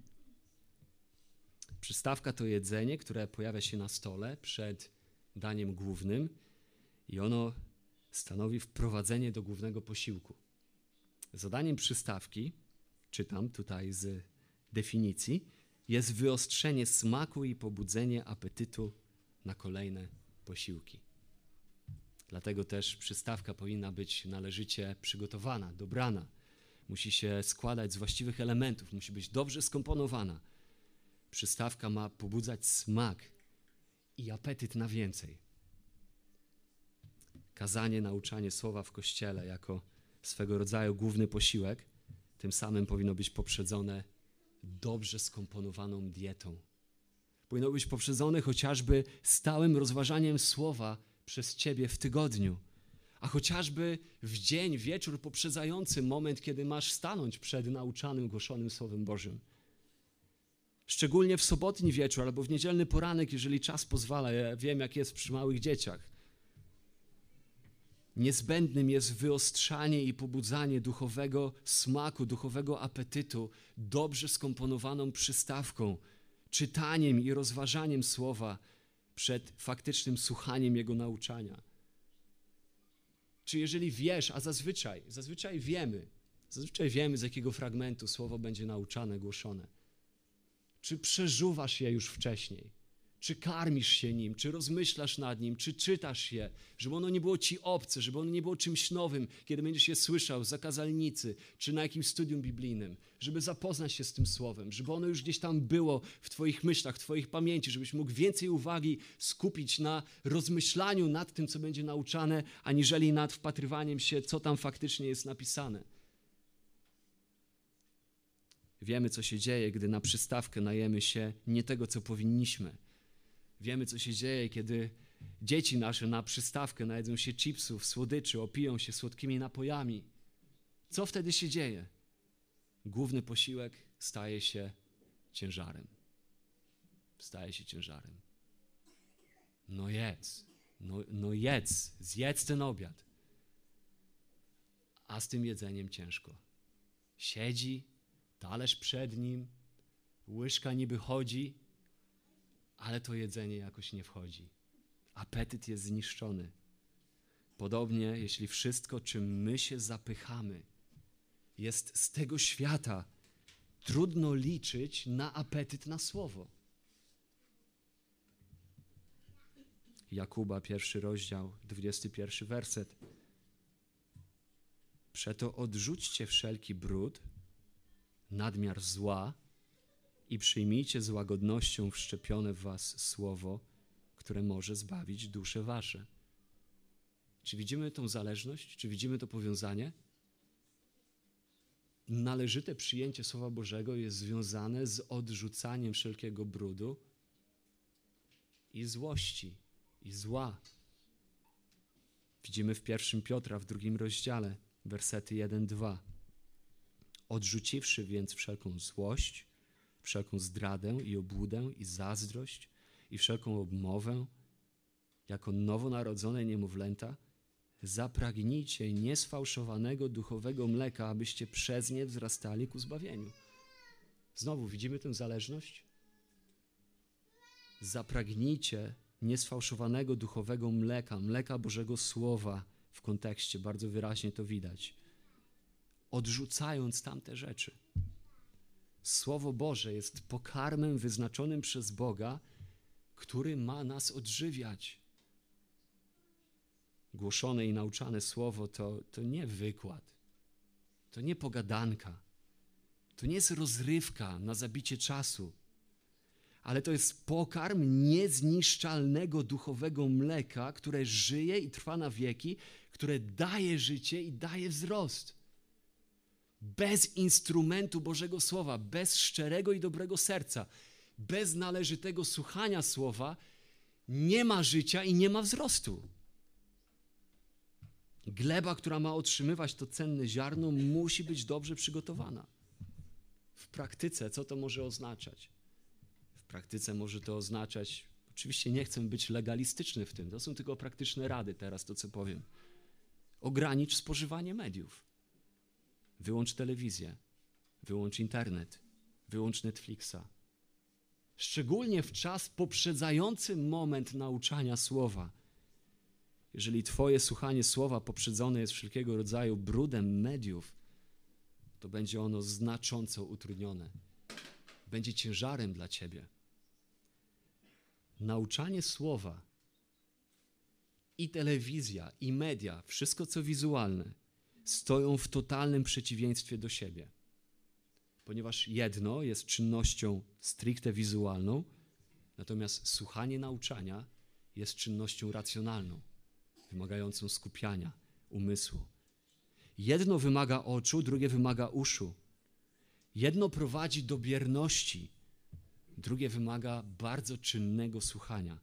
Przystawka to jedzenie, które pojawia się na stole przed daniem głównym i ono stanowi wprowadzenie do głównego posiłku. Zadaniem przystawki, czytam tutaj z definicji, jest wyostrzenie smaku i pobudzenie apetytu na kolejne posiłki. Dlatego też przystawka powinna być należycie przygotowana, dobrana. Musi się składać z właściwych elementów, musi być dobrze skomponowana. Przystawka ma pobudzać smak i apetyt na więcej. Kazanie, nauczanie słowa w kościele jako swego rodzaju główny posiłek, tym samym powinno być poprzedzone dobrze skomponowaną dietą. Powinno być poprzedzone chociażby stałym rozważaniem słowa przez Ciebie w tygodniu, a chociażby w dzień, wieczór poprzedzający moment, kiedy masz stanąć przed nauczanym, głoszonym Słowem Bożym. Szczególnie w sobotni wieczór albo w niedzielny poranek, jeżeli czas pozwala. Ja wiem, jak jest przy małych dzieciach. Niezbędnym jest wyostrzanie i pobudzanie duchowego smaku, duchowego apetytu dobrze skomponowaną przystawką, czytaniem i rozważaniem słowa przed faktycznym słuchaniem jego nauczania. Czy jeżeli wiesz, a zazwyczaj, zazwyczaj wiemy, zazwyczaj wiemy, z jakiego fragmentu słowo będzie nauczane, głoszone. Czy przeżuwasz je już wcześniej? Czy karmisz się nim, czy rozmyślasz nad nim, czy czytasz je, żeby ono nie było ci obce, żeby ono nie było czymś nowym, kiedy będziesz je słyszał za kazalnicy, czy na jakimś studium biblijnym, żeby zapoznać się z tym słowem, żeby ono już gdzieś tam było w Twoich myślach, w Twoich pamięci, żebyś mógł więcej uwagi skupić na rozmyślaniu nad tym, co będzie nauczane, aniżeli nad wpatrywaniem się, co tam faktycznie jest napisane. Wiemy, co się dzieje, gdy na przystawkę najemy się nie tego, co powinniśmy Wiemy, co się dzieje, kiedy dzieci nasze na przystawkę najedzą się chipsów, słodyczy, opiją się słodkimi napojami. Co wtedy się dzieje? Główny posiłek staje się ciężarem. Staje się ciężarem. No jedz, no, no jedz, zjedz ten obiad. A z tym jedzeniem ciężko. Siedzi, talerz przed nim, łyżka niby chodzi, ale to jedzenie jakoś nie wchodzi. Apetyt jest zniszczony. Podobnie, jeśli wszystko, czym my się zapychamy, jest z tego świata, trudno liczyć na apetyt na słowo. Jakuba, pierwszy rozdział, 21 werset. Przeto odrzućcie wszelki brud, nadmiar zła i przyjmijcie z łagodnością wszczepione w was słowo, które może zbawić dusze wasze. Czy widzimy tą zależność? Czy widzimy to powiązanie? Należyte przyjęcie Słowa Bożego jest związane z odrzucaniem wszelkiego brudu i złości, i zła. Widzimy w pierwszym Piotra, w drugim rozdziale, wersety 1-2. Odrzuciwszy więc wszelką złość, wszelką zdradę i obłudę i zazdrość i wszelką obmowę, jako nowonarodzone niemowlęta, zapragnijcie niesfałszowanego duchowego mleka, abyście przez nie wzrastali ku zbawieniu. Znowu widzimy tę zależność? Zapragnijcie niesfałszowanego duchowego mleka, mleka Bożego Słowa w kontekście, bardzo wyraźnie to widać, odrzucając tamte rzeczy. Słowo Boże jest pokarmem wyznaczonym przez Boga, który ma nas odżywiać. Głoszone i nauczane słowo to, to nie wykład, to nie pogadanka, to nie jest rozrywka na zabicie czasu ale to jest pokarm niezniszczalnego duchowego mleka, które żyje i trwa na wieki, które daje życie i daje wzrost. Bez instrumentu Bożego Słowa, bez szczerego i dobrego serca, bez należytego słuchania Słowa, nie ma życia i nie ma wzrostu. Gleba, która ma otrzymywać to cenne ziarno, musi być dobrze przygotowana. W praktyce, co to może oznaczać? praktyce może to oznaczać, oczywiście nie chcę być legalistyczny w tym, to są tylko praktyczne rady teraz, to co powiem. Ogranicz spożywanie mediów. Wyłącz telewizję, wyłącz internet, wyłącz Netflixa. Szczególnie w czas poprzedzający moment nauczania słowa. Jeżeli Twoje słuchanie słowa poprzedzone jest wszelkiego rodzaju brudem mediów, to będzie ono znacząco utrudnione. Będzie ciężarem dla Ciebie nauczanie słowa i telewizja, i media, wszystko co wizualne, stoją w totalnym przeciwieństwie do siebie. Ponieważ jedno jest czynnością stricte wizualną, natomiast słuchanie nauczania jest czynnością racjonalną, wymagającą skupiania, umysłu. Jedno wymaga oczu, drugie wymaga uszu. Jedno prowadzi do bierności, drugie wymaga bardzo czynnego słuchania.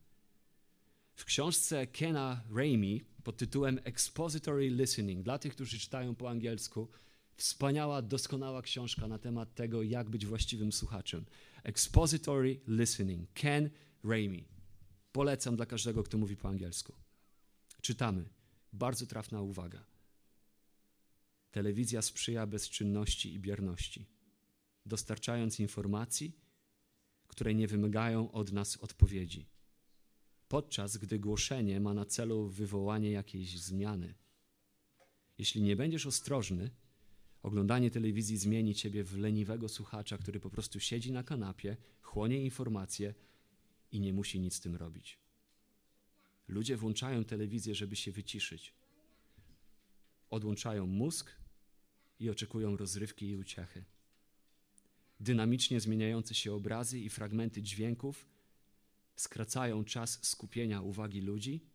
W książce Kena Raimi pod tytułem Expository Listening, dla tych, którzy czytają po angielsku, wspaniała, doskonała książka na temat tego, jak być właściwym słuchaczem. Expository Listening, Ken Raimi. Polecam dla każdego, kto mówi po angielsku. Czytamy. Bardzo trafna uwaga. Telewizja sprzyja bezczynności i bierności, dostarczając informacji, które nie wymagają od nas odpowiedzi, podczas gdy głoszenie ma na celu wywołanie jakiejś zmiany. Jeśli nie będziesz ostrożny, oglądanie telewizji zmieni ciebie w leniwego słuchacza, który po prostu siedzi na kanapie, chłonie informacje i nie musi nic z tym robić. Ludzie włączają telewizję, żeby się wyciszyć. Odłączają mózg i oczekują rozrywki i uciechy dynamicznie zmieniające się obrazy i fragmenty dźwięków skracają czas skupienia uwagi ludzi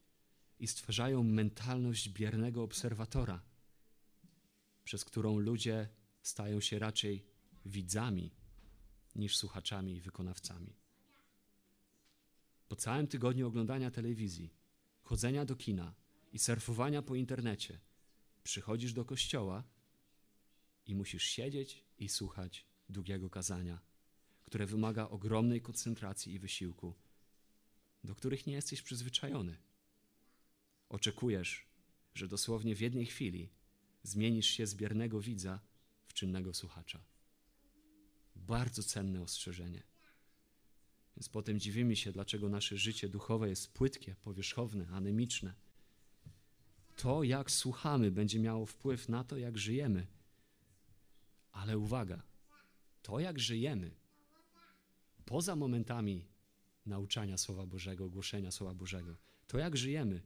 i stwarzają mentalność biernego obserwatora, przez którą ludzie stają się raczej widzami niż słuchaczami i wykonawcami. Po całym tygodniu oglądania telewizji, chodzenia do kina i surfowania po internecie, przychodzisz do kościoła i musisz siedzieć i słuchać długiego kazania, które wymaga ogromnej koncentracji i wysiłku, do których nie jesteś przyzwyczajony. Oczekujesz, że dosłownie w jednej chwili zmienisz się z biernego widza w czynnego słuchacza. Bardzo cenne ostrzeżenie. Więc potem dziwimy się, dlaczego nasze życie duchowe jest płytkie, powierzchowne, anemiczne. To, jak słuchamy, będzie miało wpływ na to, jak żyjemy. Ale uwaga, to, jak żyjemy, poza momentami nauczania Słowa Bożego, głoszenia Słowa Bożego, to, jak żyjemy,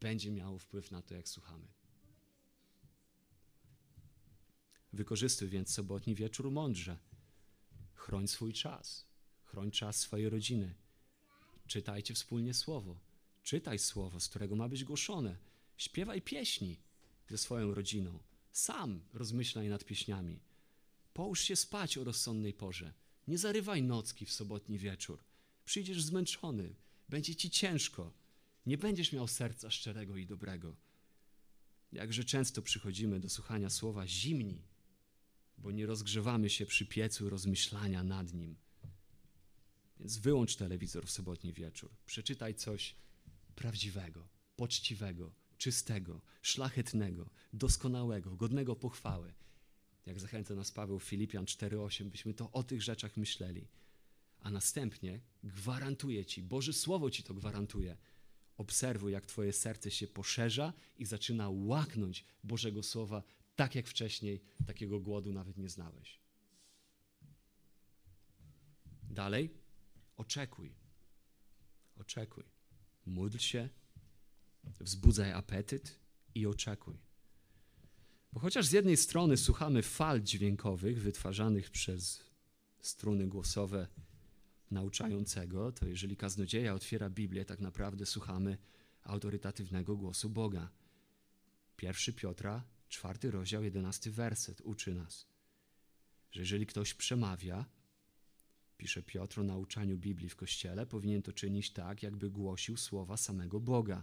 będzie miało wpływ na to, jak słuchamy. Wykorzystuj więc sobotni wieczór mądrze. Chroń swój czas, chroń czas swojej rodziny. Czytajcie wspólnie słowo. Czytaj słowo, z którego ma być głoszone. Śpiewaj pieśni ze swoją rodziną. Sam rozmyślaj nad pieśniami. Połóż się spać o rozsądnej porze. Nie zarywaj nocki w sobotni wieczór. Przyjdziesz zmęczony, będzie ci ciężko. Nie będziesz miał serca szczerego i dobrego. Jakże często przychodzimy do słuchania słowa zimni, bo nie rozgrzewamy się przy piecu rozmyślania nad nim. Więc wyłącz telewizor w sobotni wieczór. Przeczytaj coś prawdziwego, poczciwego, czystego, szlachetnego, doskonałego, godnego pochwały. Jak zachęca nas Paweł Filipian 4:8, byśmy to o tych rzeczach myśleli. A następnie gwarantuje ci, Boże Słowo ci to gwarantuje. Obserwuj, jak Twoje serce się poszerza i zaczyna łaknąć Bożego Słowa, tak jak wcześniej takiego głodu nawet nie znałeś. Dalej, oczekuj. Oczekuj. Módl się, wzbudzaj apetyt i oczekuj. Bo chociaż z jednej strony słuchamy fal dźwiękowych wytwarzanych przez struny głosowe nauczającego, to jeżeli kaznodzieja otwiera Biblię, tak naprawdę słuchamy autorytatywnego głosu Boga. Pierwszy Piotra, czwarty rozdział, jedenasty werset uczy nas, że jeżeli ktoś przemawia, pisze Piotr o nauczaniu Biblii w Kościele, powinien to czynić tak, jakby głosił słowa samego Boga.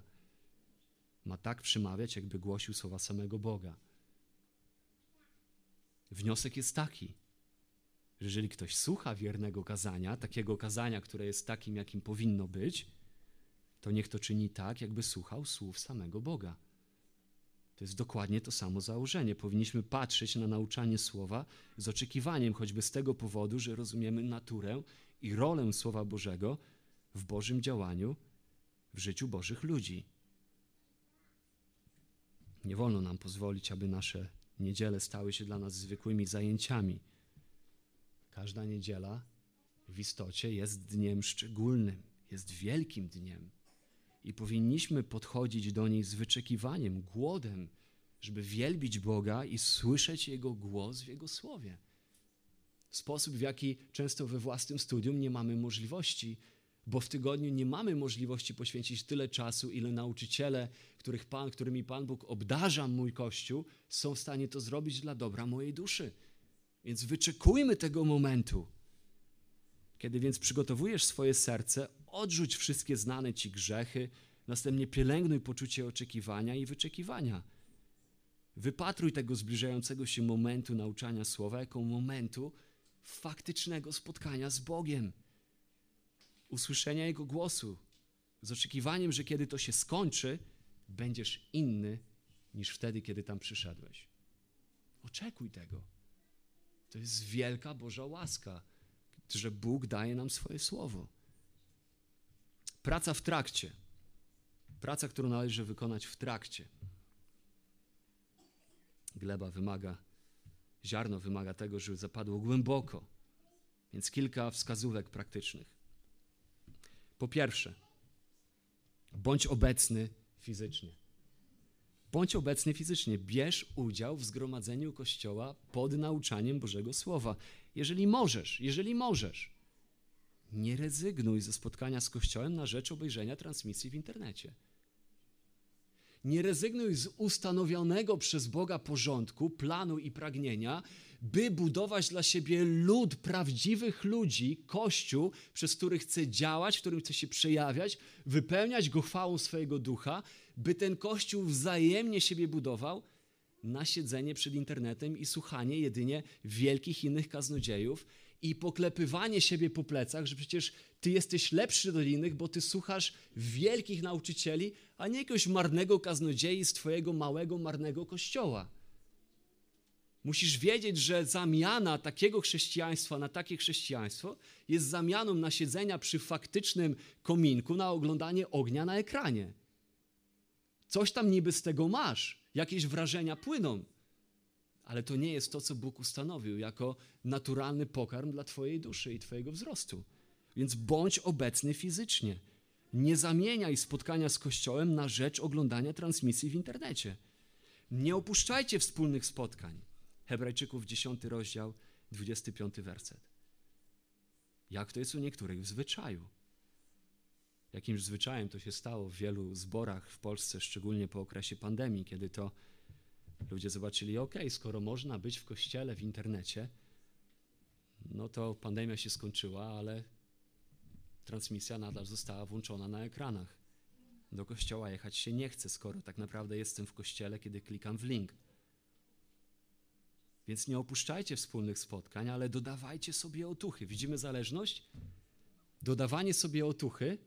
Ma tak przemawiać, jakby głosił słowa samego Boga. Wniosek jest taki, że jeżeli ktoś słucha wiernego kazania, takiego kazania, które jest takim, jakim powinno być, to niech to czyni tak, jakby słuchał słów samego Boga. To jest dokładnie to samo założenie. Powinniśmy patrzeć na nauczanie słowa z oczekiwaniem, choćby z tego powodu, że rozumiemy naturę i rolę Słowa Bożego w Bożym działaniu, w życiu Bożych ludzi. Nie wolno nam pozwolić, aby nasze niedziele stały się dla nas zwykłymi zajęciami. Każda niedziela w istocie jest dniem szczególnym, jest wielkim dniem. I powinniśmy podchodzić do niej z wyczekiwaniem, głodem, żeby wielbić Boga i słyszeć Jego głos w Jego słowie. Sposób, w jaki często we własnym studium nie mamy możliwości, bo w tygodniu nie mamy możliwości poświęcić tyle czasu, ile nauczyciele, których Pan, którymi Pan Bóg obdarza mój Kościół, są w stanie to zrobić dla dobra mojej duszy. Więc wyczekujmy tego momentu. Kiedy więc przygotowujesz swoje serce, odrzuć wszystkie znane ci grzechy, następnie pielęgnuj poczucie oczekiwania i wyczekiwania. Wypatruj tego zbliżającego się momentu nauczania słowa jako momentu faktycznego spotkania z Bogiem, usłyszenia Jego głosu, z oczekiwaniem, że kiedy to się skończy, będziesz inny niż wtedy, kiedy tam przyszedłeś. Oczekuj tego. To jest wielka Boża łaska, że Bóg daje nam swoje słowo. Praca w trakcie. Praca, którą należy wykonać w trakcie. Gleba wymaga, ziarno wymaga tego, żeby zapadło głęboko. Więc kilka wskazówek praktycznych. Po pierwsze, bądź obecny fizycznie. Bądź obecny fizycznie, bierz udział w zgromadzeniu Kościoła pod nauczaniem Bożego Słowa. Jeżeli możesz, jeżeli możesz, nie rezygnuj ze spotkania z Kościołem na rzecz obejrzenia transmisji w internecie. Nie rezygnuj z ustanowionego przez Boga porządku, planu i pragnienia, by budować dla siebie lud prawdziwych ludzi, Kościół, przez który chce działać, w którym chce się przejawiać, wypełniać go chwałą swojego ducha, by ten Kościół wzajemnie siebie budował na siedzenie przed internetem i słuchanie jedynie wielkich innych kaznodziejów i poklepywanie siebie po plecach, że przecież ty jesteś lepszy do innych, bo ty słuchasz wielkich nauczycieli, a nie jakiegoś marnego kaznodziei z twojego małego, marnego kościoła. Musisz wiedzieć, że zamiana takiego chrześcijaństwa na takie chrześcijaństwo jest zamianą na siedzenia przy faktycznym kominku na oglądanie ognia na ekranie. Coś tam niby z tego masz, jakieś wrażenia płyną, ale to nie jest to, co Bóg ustanowił jako naturalny pokarm dla Twojej duszy i Twojego wzrostu. Więc bądź obecny fizycznie. Nie zamieniaj spotkania z Kościołem na rzecz oglądania transmisji w internecie. Nie opuszczajcie wspólnych spotkań. Hebrajczyków 10 rozdział, 25 werset. Jak to jest u niektórych w zwyczaju? Jakimś zwyczajem to się stało w wielu zborach w Polsce, szczególnie po okresie pandemii, kiedy to ludzie zobaczyli, ok, skoro można być w kościele, w internecie, no to pandemia się skończyła, ale transmisja nadal została włączona na ekranach. Do kościoła jechać się nie chce, skoro tak naprawdę jestem w kościele, kiedy klikam w link. Więc nie opuszczajcie wspólnych spotkań, ale dodawajcie sobie otuchy. Widzimy zależność? Dodawanie sobie otuchy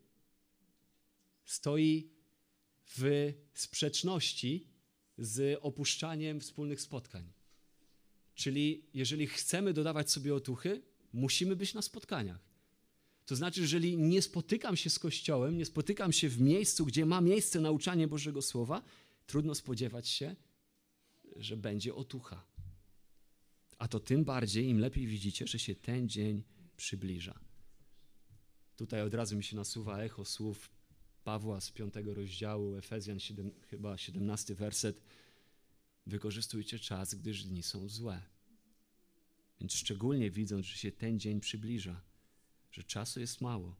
stoi w sprzeczności z opuszczaniem wspólnych spotkań. Czyli jeżeli chcemy dodawać sobie otuchy, musimy być na spotkaniach. To znaczy, jeżeli nie spotykam się z Kościołem, nie spotykam się w miejscu, gdzie ma miejsce nauczanie Bożego Słowa, trudno spodziewać się, że będzie otucha. A to tym bardziej, im lepiej widzicie, że się ten dzień przybliża. Tutaj od razu mi się nasuwa echo słów Pawła z piątego rozdziału, Efezjan 7, chyba 17 werset. Wykorzystujcie czas, gdyż dni są złe. Więc szczególnie widząc, że się ten dzień przybliża, że czasu jest mało,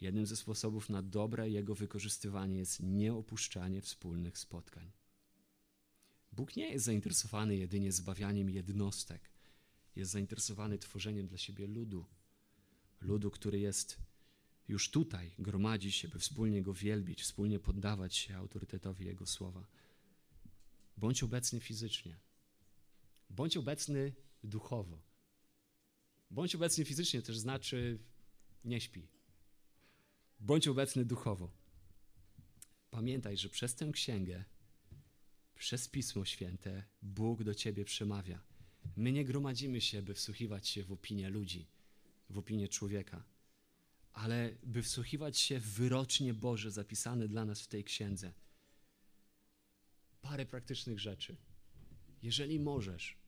jednym ze sposobów na dobre jego wykorzystywanie jest nieopuszczanie wspólnych spotkań. Bóg nie jest zainteresowany jedynie zbawianiem jednostek, jest zainteresowany tworzeniem dla siebie ludu. Ludu, który jest już tutaj, gromadzi się, by wspólnie go wielbić, wspólnie poddawać się autorytetowi Jego słowa. Bądź obecny fizycznie. Bądź obecny duchowo. Bądź obecny fizycznie też znaczy nie śpi. Bądź obecny duchowo. Pamiętaj, że przez tę księgę, przez Pismo Święte, Bóg do ciebie przemawia. My nie gromadzimy się, by wsłuchiwać się w opinię ludzi, w opinię człowieka, ale by wsłuchiwać się w wyrocznie Boże zapisane dla nas w tej księdze. Parę praktycznych rzeczy. Jeżeli możesz,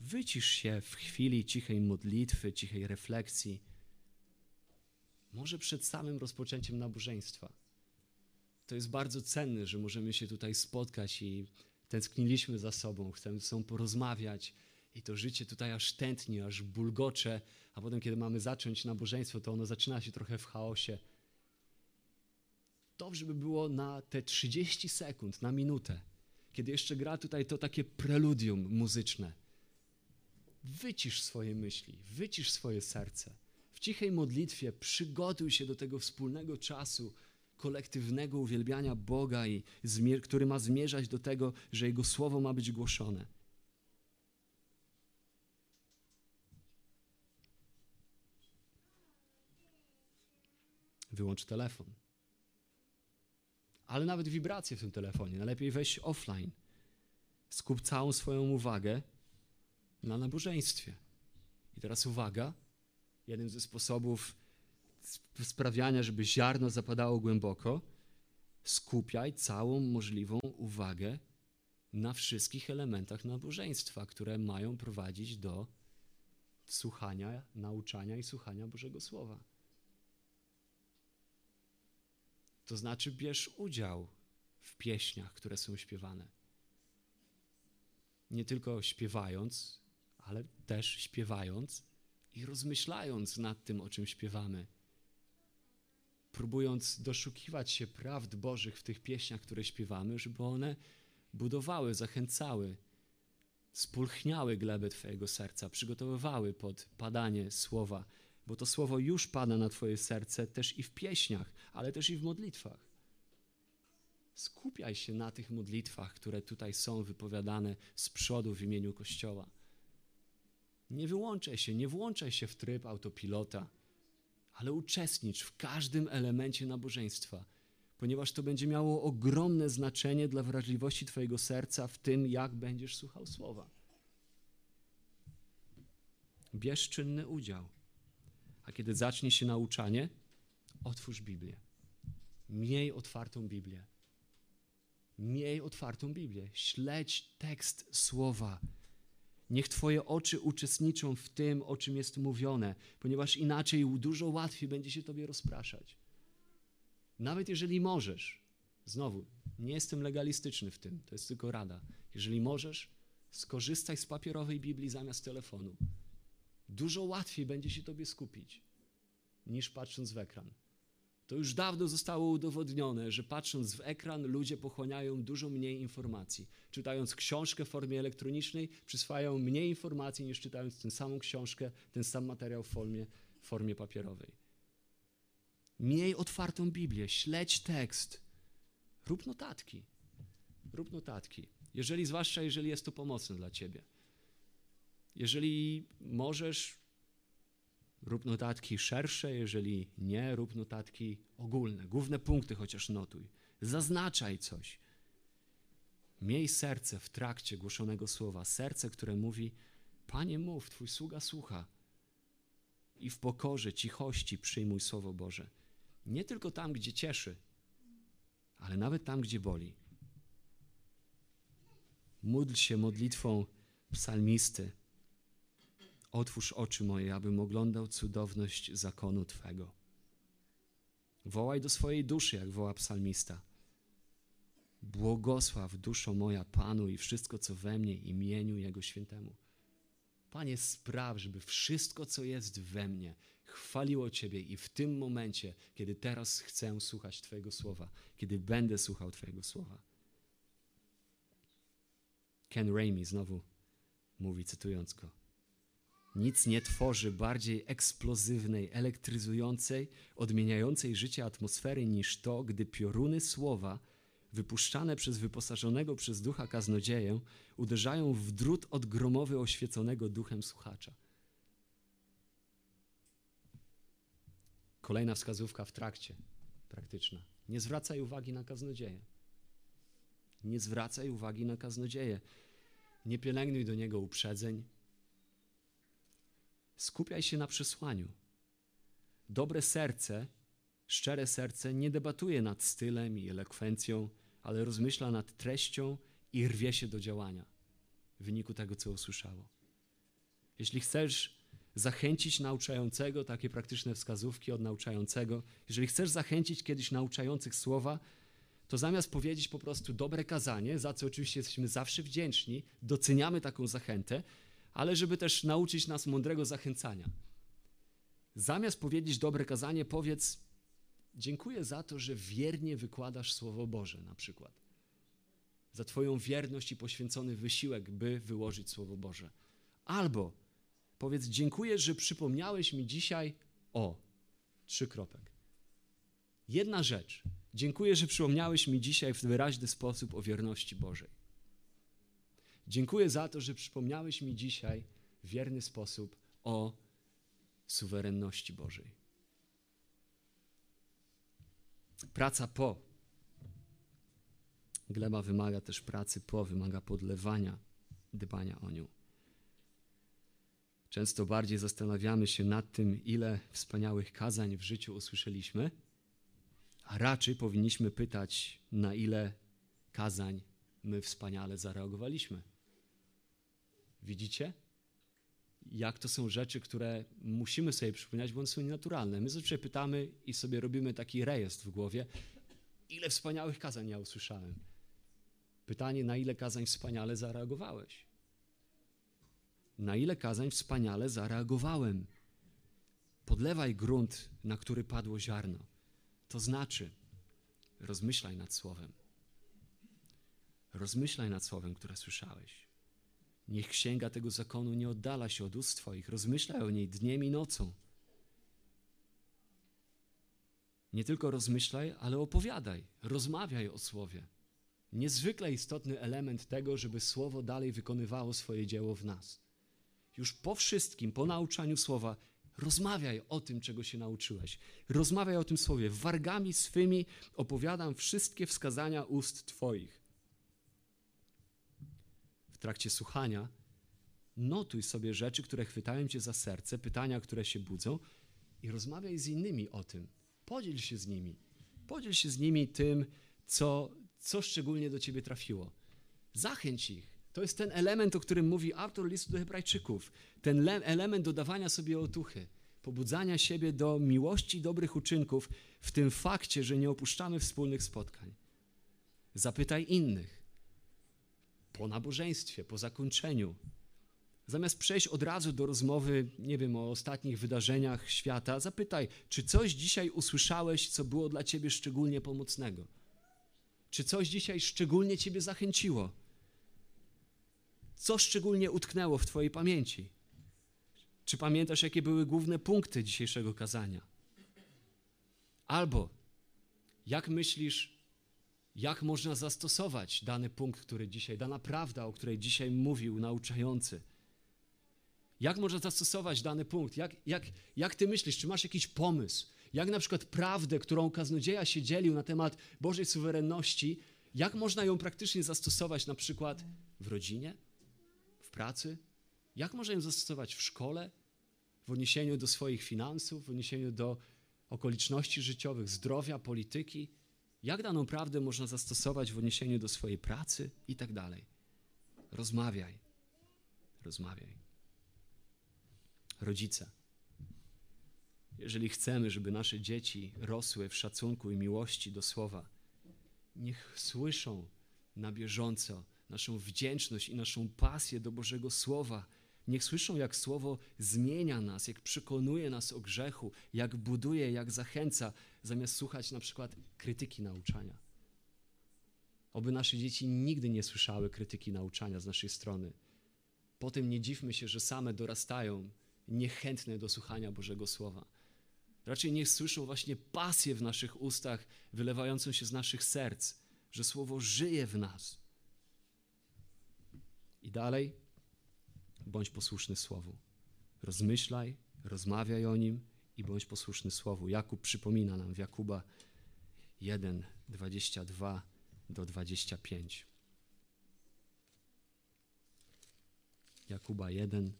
Wycisz się w chwili cichej modlitwy, cichej refleksji. Może przed samym rozpoczęciem nabożeństwa. To jest bardzo cenne, że możemy się tutaj spotkać i tęskniliśmy za sobą, chcemy ze sobą porozmawiać i to życie tutaj aż tętni, aż bulgocze, a potem, kiedy mamy zacząć nabożeństwo, to ono zaczyna się trochę w chaosie. Dobrze by było na te 30 sekund, na minutę, kiedy jeszcze gra tutaj to takie preludium muzyczne Wycisz swoje myśli, wycisz swoje serce. W cichej modlitwie przygotuj się do tego wspólnego czasu kolektywnego uwielbiania Boga, i który ma zmierzać do tego, że Jego słowo ma być głoszone. Wyłącz telefon. Ale nawet wibracje w tym telefonie. Najlepiej wejść offline. Skup całą swoją uwagę na nabożeństwie. I teraz uwaga, jeden ze sposobów sprawiania, żeby ziarno zapadało głęboko, skupiaj całą możliwą uwagę na wszystkich elementach nabożeństwa, które mają prowadzić do słuchania, nauczania i słuchania Bożego Słowa. To znaczy, bierz udział w pieśniach, które są śpiewane. Nie tylko śpiewając, ale też śpiewając i rozmyślając nad tym, o czym śpiewamy. Próbując doszukiwać się prawd Bożych w tych pieśniach, które śpiewamy, żeby one budowały, zachęcały, spulchniały glebę Twojego serca, przygotowywały pod padanie słowa, bo to słowo już pada na Twoje serce też i w pieśniach, ale też i w modlitwach. Skupiaj się na tych modlitwach, które tutaj są wypowiadane z przodu w imieniu Kościoła. Nie wyłączaj się, nie włączaj się w tryb autopilota, ale uczestnicz w każdym elemencie nabożeństwa, ponieważ to będzie miało ogromne znaczenie dla wrażliwości Twojego serca w tym, jak będziesz słuchał słowa. Bierz czynny udział. A kiedy zacznie się nauczanie, otwórz Biblię. Miej otwartą Biblię. Miej otwartą Biblię. Śledź tekst słowa. Niech Twoje oczy uczestniczą w tym, o czym jest mówione, ponieważ inaczej dużo łatwiej będzie się Tobie rozpraszać. Nawet jeżeli możesz, znowu, nie jestem legalistyczny w tym, to jest tylko rada. Jeżeli możesz, skorzystaj z papierowej Biblii zamiast telefonu. Dużo łatwiej będzie się Tobie skupić, niż patrząc w ekran. To już dawno zostało udowodnione, że patrząc w ekran ludzie pochłaniają dużo mniej informacji. Czytając książkę w formie elektronicznej przyswajają mniej informacji niż czytając tę samą książkę, ten sam materiał w formie, w formie papierowej. Miej otwartą Biblię, śledź tekst, rób notatki. Rób notatki. Jeżeli, zwłaszcza jeżeli jest to pomocne dla ciebie. Jeżeli możesz, rób notatki szersze, jeżeli nie, rób notatki ogólne. Główne punkty chociaż notuj. Zaznaczaj coś. Miej serce w trakcie głoszonego słowa, serce, które mówi: Panie, mów, Twój sługa słucha. I w pokorze, cichości przyjmuj Słowo Boże. Nie tylko tam, gdzie cieszy, ale nawet tam, gdzie boli. Módl się modlitwą psalmisty. Otwórz oczy moje, abym oglądał cudowność zakonu Twego. Wołaj do swojej duszy, jak woła psalmista. Błogosław duszo moja Panu i wszystko, co we mnie, imieniu Jego świętemu. Panie, spraw, żeby wszystko, co jest we mnie, chwaliło Ciebie i w tym momencie, kiedy teraz chcę słuchać Twojego słowa, kiedy będę słuchał Twojego słowa. Ken Raimi znowu mówi, cytując go. Nic nie tworzy bardziej eksplozywnej, elektryzującej, odmieniającej życie atmosfery niż to, gdy pioruny słowa, wypuszczane przez wyposażonego przez ducha kaznodzieję, uderzają w drut odgromowy oświeconego duchem słuchacza. Kolejna wskazówka w trakcie, praktyczna. Nie zwracaj uwagi na kaznodzieję. Nie zwracaj uwagi na kaznodzieję. Nie pielęgnuj do niego uprzedzeń. Skupiaj się na przesłaniu. Dobre serce, szczere serce nie debatuje nad stylem i elokwencją, ale rozmyśla nad treścią i rwie się do działania w wyniku tego, co usłyszało. Jeśli chcesz zachęcić nauczającego, takie praktyczne wskazówki od nauczającego, jeżeli chcesz zachęcić kiedyś nauczających słowa, to zamiast powiedzieć po prostu dobre kazanie, za co oczywiście jesteśmy zawsze wdzięczni, doceniamy taką zachętę, ale żeby też nauczyć nas mądrego zachęcania. Zamiast powiedzieć dobre kazanie, powiedz dziękuję za to, że wiernie wykładasz Słowo Boże na przykład. Za Twoją wierność i poświęcony wysiłek, by wyłożyć Słowo Boże. Albo powiedz dziękuję, że przypomniałeś mi dzisiaj o trzy kropek. Jedna rzecz. Dziękuję, że przypomniałeś mi dzisiaj w wyraźny sposób o wierności Bożej. Dziękuję za to, że przypomniałeś mi dzisiaj w wierny sposób o suwerenności Bożej. Praca po. Gleba wymaga też pracy po, wymaga podlewania, dbania o nią. Często bardziej zastanawiamy się nad tym, ile wspaniałych kazań w życiu usłyszeliśmy, a raczej powinniśmy pytać, na ile kazań my wspaniale zareagowaliśmy. Widzicie? Jak to są rzeczy, które musimy sobie przypominać, bo one są nienaturalne. My zawsze pytamy i sobie robimy taki rejestr w głowie, ile wspaniałych kazań ja usłyszałem. Pytanie, na ile kazań wspaniale zareagowałeś? Na ile kazań wspaniale zareagowałem? Podlewaj grunt, na który padło ziarno. To znaczy, rozmyślaj nad słowem. Rozmyślaj nad słowem, które słyszałeś. Niech księga tego zakonu nie oddala się od ust Twoich. Rozmyślaj o niej dniem i nocą. Nie tylko rozmyślaj, ale opowiadaj, rozmawiaj o słowie. Niezwykle istotny element tego, żeby słowo dalej wykonywało swoje dzieło w nas. Już po wszystkim, po nauczaniu słowa, rozmawiaj o tym, czego się nauczyłeś. Rozmawiaj o tym słowie. Wargami swymi opowiadam wszystkie wskazania ust Twoich. Trakcie słuchania notuj sobie rzeczy, które chwytają cię za serce, pytania, które się budzą i rozmawiaj z innymi o tym. Podziel się z nimi. Podziel się z nimi tym, co, co szczególnie do ciebie trafiło. Zachęć ich. To jest ten element, o którym mówi autor listu do Hebrajczyków. Ten element dodawania sobie otuchy, pobudzania siebie do miłości i dobrych uczynków w tym fakcie, że nie opuszczamy wspólnych spotkań. Zapytaj innych po nabożeństwie, po zakończeniu. Zamiast przejść od razu do rozmowy, nie wiem, o ostatnich wydarzeniach świata, zapytaj, czy coś dzisiaj usłyszałeś, co było dla ciebie szczególnie pomocnego? Czy coś dzisiaj szczególnie ciebie zachęciło? Co szczególnie utknęło w twojej pamięci? Czy pamiętasz, jakie były główne punkty dzisiejszego kazania? Albo jak myślisz, jak można zastosować dany punkt, który dzisiaj, dana prawda, o której dzisiaj mówił nauczający? Jak można zastosować dany punkt? Jak, jak, jak ty myślisz, czy masz jakiś pomysł? Jak na przykład prawdę, którą kaznodzieja się dzielił na temat Bożej suwerenności, jak można ją praktycznie zastosować na przykład w rodzinie, w pracy? Jak można ją zastosować w szkole, w odniesieniu do swoich finansów, w odniesieniu do okoliczności życiowych, zdrowia, polityki? Jak daną prawdę można zastosować w odniesieniu do swojej pracy i tak dalej? Rozmawiaj. Rozmawiaj. Rodzice, jeżeli chcemy, żeby nasze dzieci rosły w szacunku i miłości do słowa, niech słyszą na bieżąco naszą wdzięczność i naszą pasję do Bożego Słowa. Niech słyszą, jak Słowo zmienia nas, jak przekonuje nas o grzechu, jak buduje, jak zachęca, zamiast słuchać na przykład krytyki nauczania. Oby nasze dzieci nigdy nie słyszały krytyki nauczania z naszej strony. Potem nie dziwmy się, że same dorastają niechętne do słuchania Bożego Słowa. Raczej niech słyszą właśnie pasję w naszych ustach, wylewającą się z naszych serc, że Słowo żyje w nas. I dalej, bądź posłuszny Słowu. Rozmyślaj, rozmawiaj o nim i bądź posłuszny Słowu. Jakub przypomina nam w Jakuba 1, 22 do 25. Jakuba 1,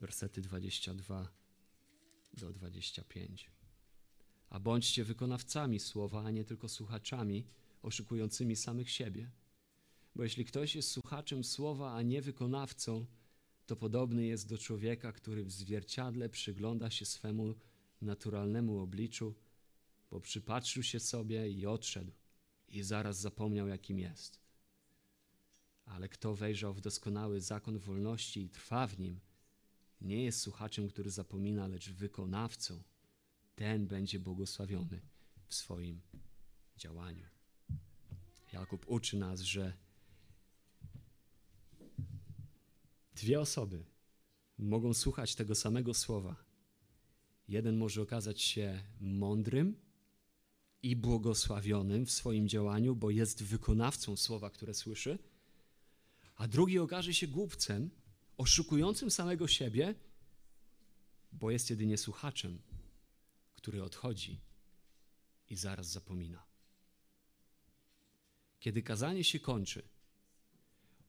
wersety 22 do 25. A bądźcie wykonawcami słowa, a nie tylko słuchaczami, oszukującymi samych siebie. Bo jeśli ktoś jest słuchaczem słowa, a nie wykonawcą, to podobny jest do człowieka, który w zwierciadle przygląda się swemu naturalnemu obliczu, bo przypatrzył się sobie i odszedł, i zaraz zapomniał, jakim jest. Ale kto wejrzał w doskonały zakon wolności i trwa w nim, nie jest słuchaczem, który zapomina, lecz wykonawcą. Ten będzie błogosławiony w swoim działaniu. Jakub uczy nas, że dwie osoby mogą słuchać tego samego słowa. Jeden może okazać się mądrym i błogosławionym w swoim działaniu, bo jest wykonawcą słowa, które słyszy, a drugi okaże się głupcem oszukującym samego siebie, bo jest jedynie słuchaczem, który odchodzi i zaraz zapomina. Kiedy kazanie się kończy,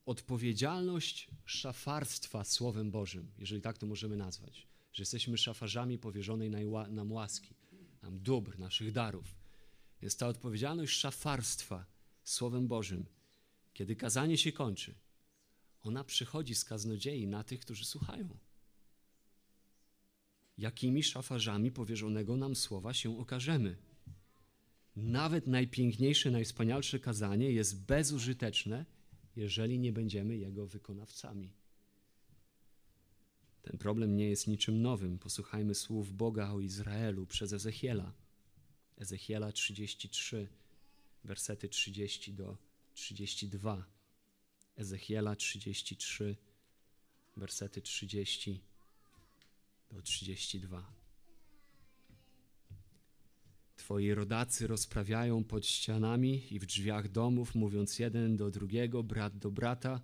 odpowiedzialność szafarstwa Słowem Bożym, jeżeli tak to możemy nazwać, że jesteśmy szafarzami powierzonej nam łaski, nam dóbr, naszych darów, jest ta odpowiedzialność szafarstwa Słowem Bożym. Kiedy kazanie się kończy, ona przychodzi z kaznodziei na tych, którzy słuchają. Jakimi szafarzami powierzonego nam słowa się okażemy? Nawet najpiękniejsze, najwspanialsze kazanie jest bezużyteczne, jeżeli nie będziemy jego wykonawcami. Ten problem nie jest niczym nowym. Posłuchajmy słów Boga o Izraelu przez Ezechiela. Ezechiela 33, wersety 30 do 32. Ezechiela 33, wersety 30 do 32. Twoi rodacy rozprawiają pod ścianami i w drzwiach domów, mówiąc jeden do drugiego, brat do brata: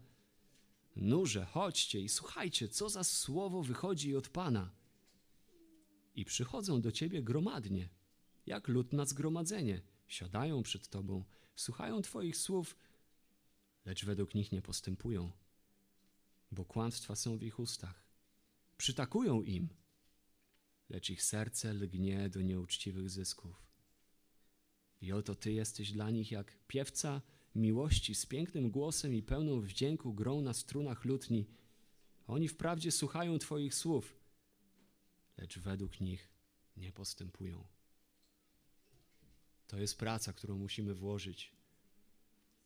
Nurze, chodźcie i słuchajcie, co za słowo wychodzi od Pana. I przychodzą do ciebie gromadnie, jak lud na zgromadzenie, siadają przed tobą, słuchają Twoich słów lecz według nich nie postępują. bo kłamstwa są w ich ustach. Przytakują im, lecz ich serce lgnie do nieuczciwych zysków. I oto Ty jesteś dla nich jak piewca miłości z pięknym głosem i pełną wdzięku grą na strunach lutni. Oni wprawdzie słuchają Twoich słów, lecz według nich nie postępują. To jest praca, którą musimy włożyć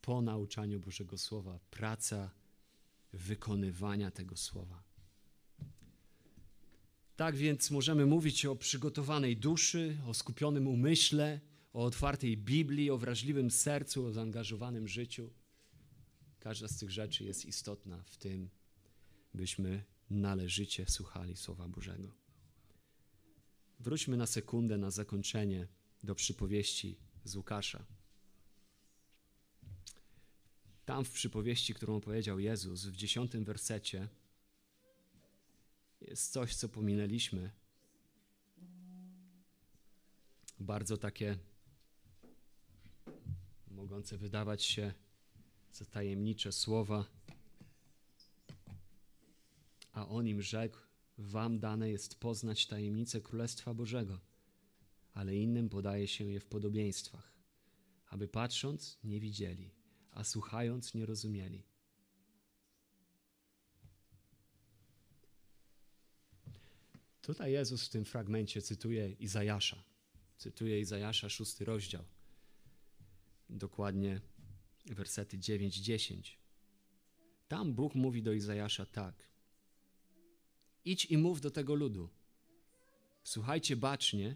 po nauczaniu Bożego Słowa. Praca wykonywania tego Słowa. Tak więc możemy mówić o przygotowanej duszy, o skupionym umyśle, o otwartej Biblii, o wrażliwym sercu, o zaangażowanym życiu. Każda z tych rzeczy jest istotna w tym, byśmy należycie słuchali Słowa Bożego. Wróćmy na sekundę na zakończenie do przypowieści z Łukasza. Tam w przypowieści, którą powiedział Jezus w dziesiątym wersecie, jest coś, co pominęliśmy. Bardzo takie mogące wydawać się za tajemnicze słowa. A on im rzekł: Wam dane jest poznać tajemnicę Królestwa Bożego, ale innym podaje się je w podobieństwach, aby patrząc nie widzieli, a słuchając nie rozumieli. Tutaj Jezus w tym fragmencie cytuje Izajasza. Cytuje Izajasza, szósty rozdział. Dokładnie wersety 9-10. Tam Bóg mówi do Izajasza tak. Idź i mów do tego ludu. Słuchajcie bacznie,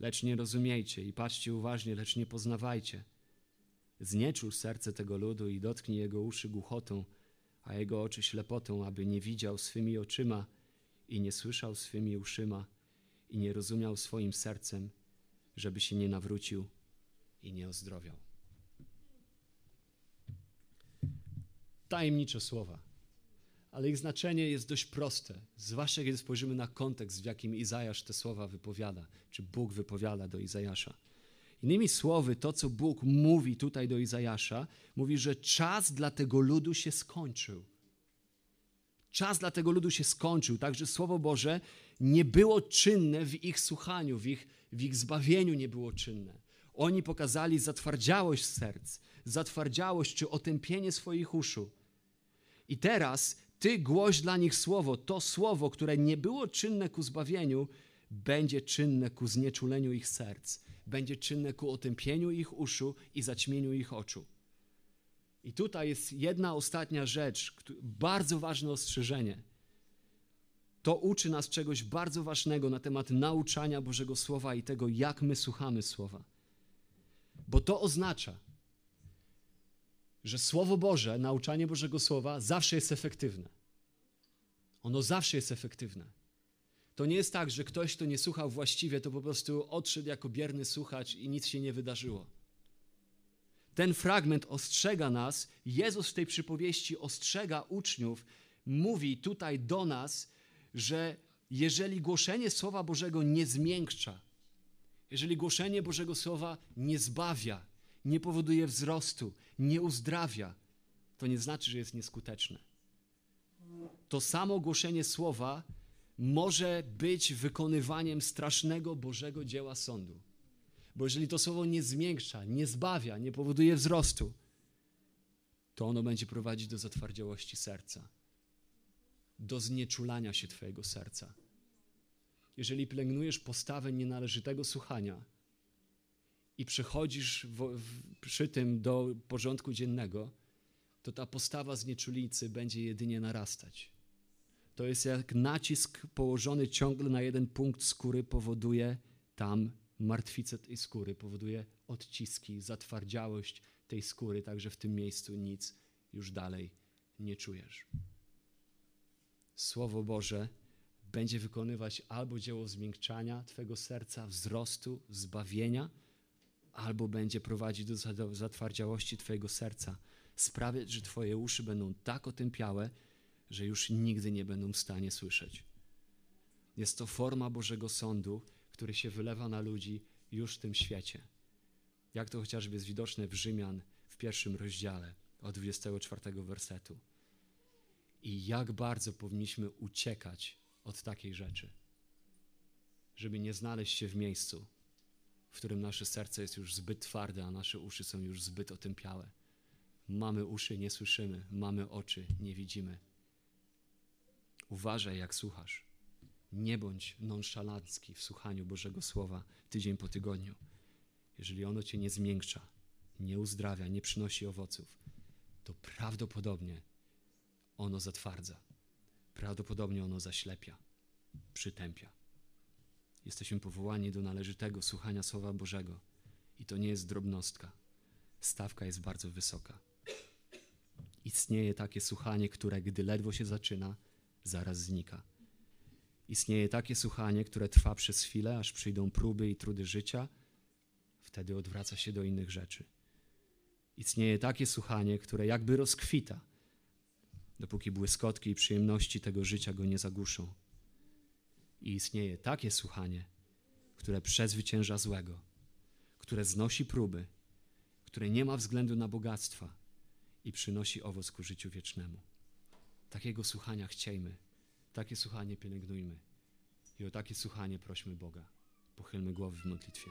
lecz nie rozumiejcie, i patrzcie uważnie, lecz nie poznawajcie. Znieczul serce tego ludu i dotknij jego uszy głuchotą, a jego oczy ślepotą, aby nie widział swymi oczyma i nie słyszał swymi uszyma i nie rozumiał swoim sercem, żeby się nie nawrócił i nie ozdrowiał. Tajemnicze słowa, ale ich znaczenie jest dość proste, zwłaszcza kiedy spojrzymy na kontekst, w jakim Izajasz te słowa wypowiada, czy Bóg wypowiada do Izajasza. Innymi słowy, to co Bóg mówi tutaj do Izajasza, mówi, że czas dla tego ludu się skończył. Czas dla tego ludu się skończył, także Słowo Boże nie było czynne w ich słuchaniu, w ich, w ich zbawieniu nie było czynne. Oni pokazali zatwardziałość serc, zatwardziałość czy otępienie swoich uszu. I teraz Ty głoś dla nich słowo, to słowo, które nie było czynne ku zbawieniu, będzie czynne ku znieczuleniu ich serc, będzie czynne ku otępieniu ich uszu i zaćmieniu ich oczu. I tutaj jest jedna ostatnia rzecz, bardzo ważne ostrzeżenie. To uczy nas czegoś bardzo ważnego na temat nauczania Bożego Słowa i tego, jak my słuchamy Słowa. Bo to oznacza, że Słowo Boże, nauczanie Bożego Słowa zawsze jest efektywne. Ono zawsze jest efektywne. To nie jest tak, że ktoś, kto nie słuchał właściwie, to po prostu odszedł jako bierny słuchacz i nic się nie wydarzyło. Ten fragment ostrzega nas, Jezus w tej przypowieści ostrzega uczniów, mówi tutaj do nas, że jeżeli głoszenie Słowa Bożego nie zmiękcza, jeżeli głoszenie Bożego Słowa nie zbawia, nie powoduje wzrostu, nie uzdrawia, to nie znaczy, że jest nieskuteczne. To samo głoszenie Słowa może być wykonywaniem strasznego Bożego dzieła sądu. Bo jeżeli to słowo nie zmiękcza, nie zbawia, nie powoduje wzrostu, to ono będzie prowadzić do zatwardziałości serca, do znieczulania się Twojego serca. Jeżeli pielęgnujesz postawę nienależytego słuchania i przechodzisz w, w, przy tym do porządku dziennego, to ta postawa znieczulicy będzie jedynie narastać. To jest jak nacisk położony ciągle na jeden punkt skóry powoduje tam martwicę tej skóry, powoduje odciski, zatwardziałość tej skóry, także w tym miejscu nic już dalej nie czujesz. Słowo Boże będzie wykonywać albo dzieło zmiękczania Twego serca, wzrostu, zbawienia, albo będzie prowadzić do zatwardziałości Twojego serca, sprawiać, że Twoje uszy będą tak otępiałe, że już nigdy nie będą w stanie słyszeć. Jest to forma Bożego Sądu, który się wylewa na ludzi już w tym świecie. Jak to chociażby jest widoczne w Rzymian w pierwszym rozdziale od 24 wersetu. I jak bardzo powinniśmy uciekać od takiej rzeczy, żeby nie znaleźć się w miejscu, w którym nasze serce jest już zbyt twarde, a nasze uszy są już zbyt otępiałe. Mamy uszy, nie słyszymy, mamy oczy, nie widzimy. Uważaj, jak słuchasz. Nie bądź nonszalancki w słuchaniu Bożego Słowa tydzień po tygodniu. Jeżeli ono cię nie zmiękcza, nie uzdrawia, nie przynosi owoców, to prawdopodobnie ono zatwardza. Prawdopodobnie ono zaślepia, przytępia. Jesteśmy powołani do należytego słuchania Słowa Bożego i to nie jest drobnostka. Stawka jest bardzo wysoka. Istnieje takie słuchanie, które gdy ledwo się zaczyna, zaraz znika. Istnieje takie słuchanie, które trwa przez chwilę, aż przyjdą próby i trudy życia, wtedy odwraca się do innych rzeczy. Istnieje takie słuchanie, które jakby rozkwita, dopóki błyskotki i przyjemności tego życia go nie zagłuszą. I istnieje takie słuchanie, które przezwycięża złego, które znosi próby, które nie ma względu na bogactwa i przynosi owoc ku życiu wiecznemu. Takiego słuchania chciejmy, takie słuchanie pielęgnujmy i o takie słuchanie prośmy Boga. Pochylmy głowy w modlitwie.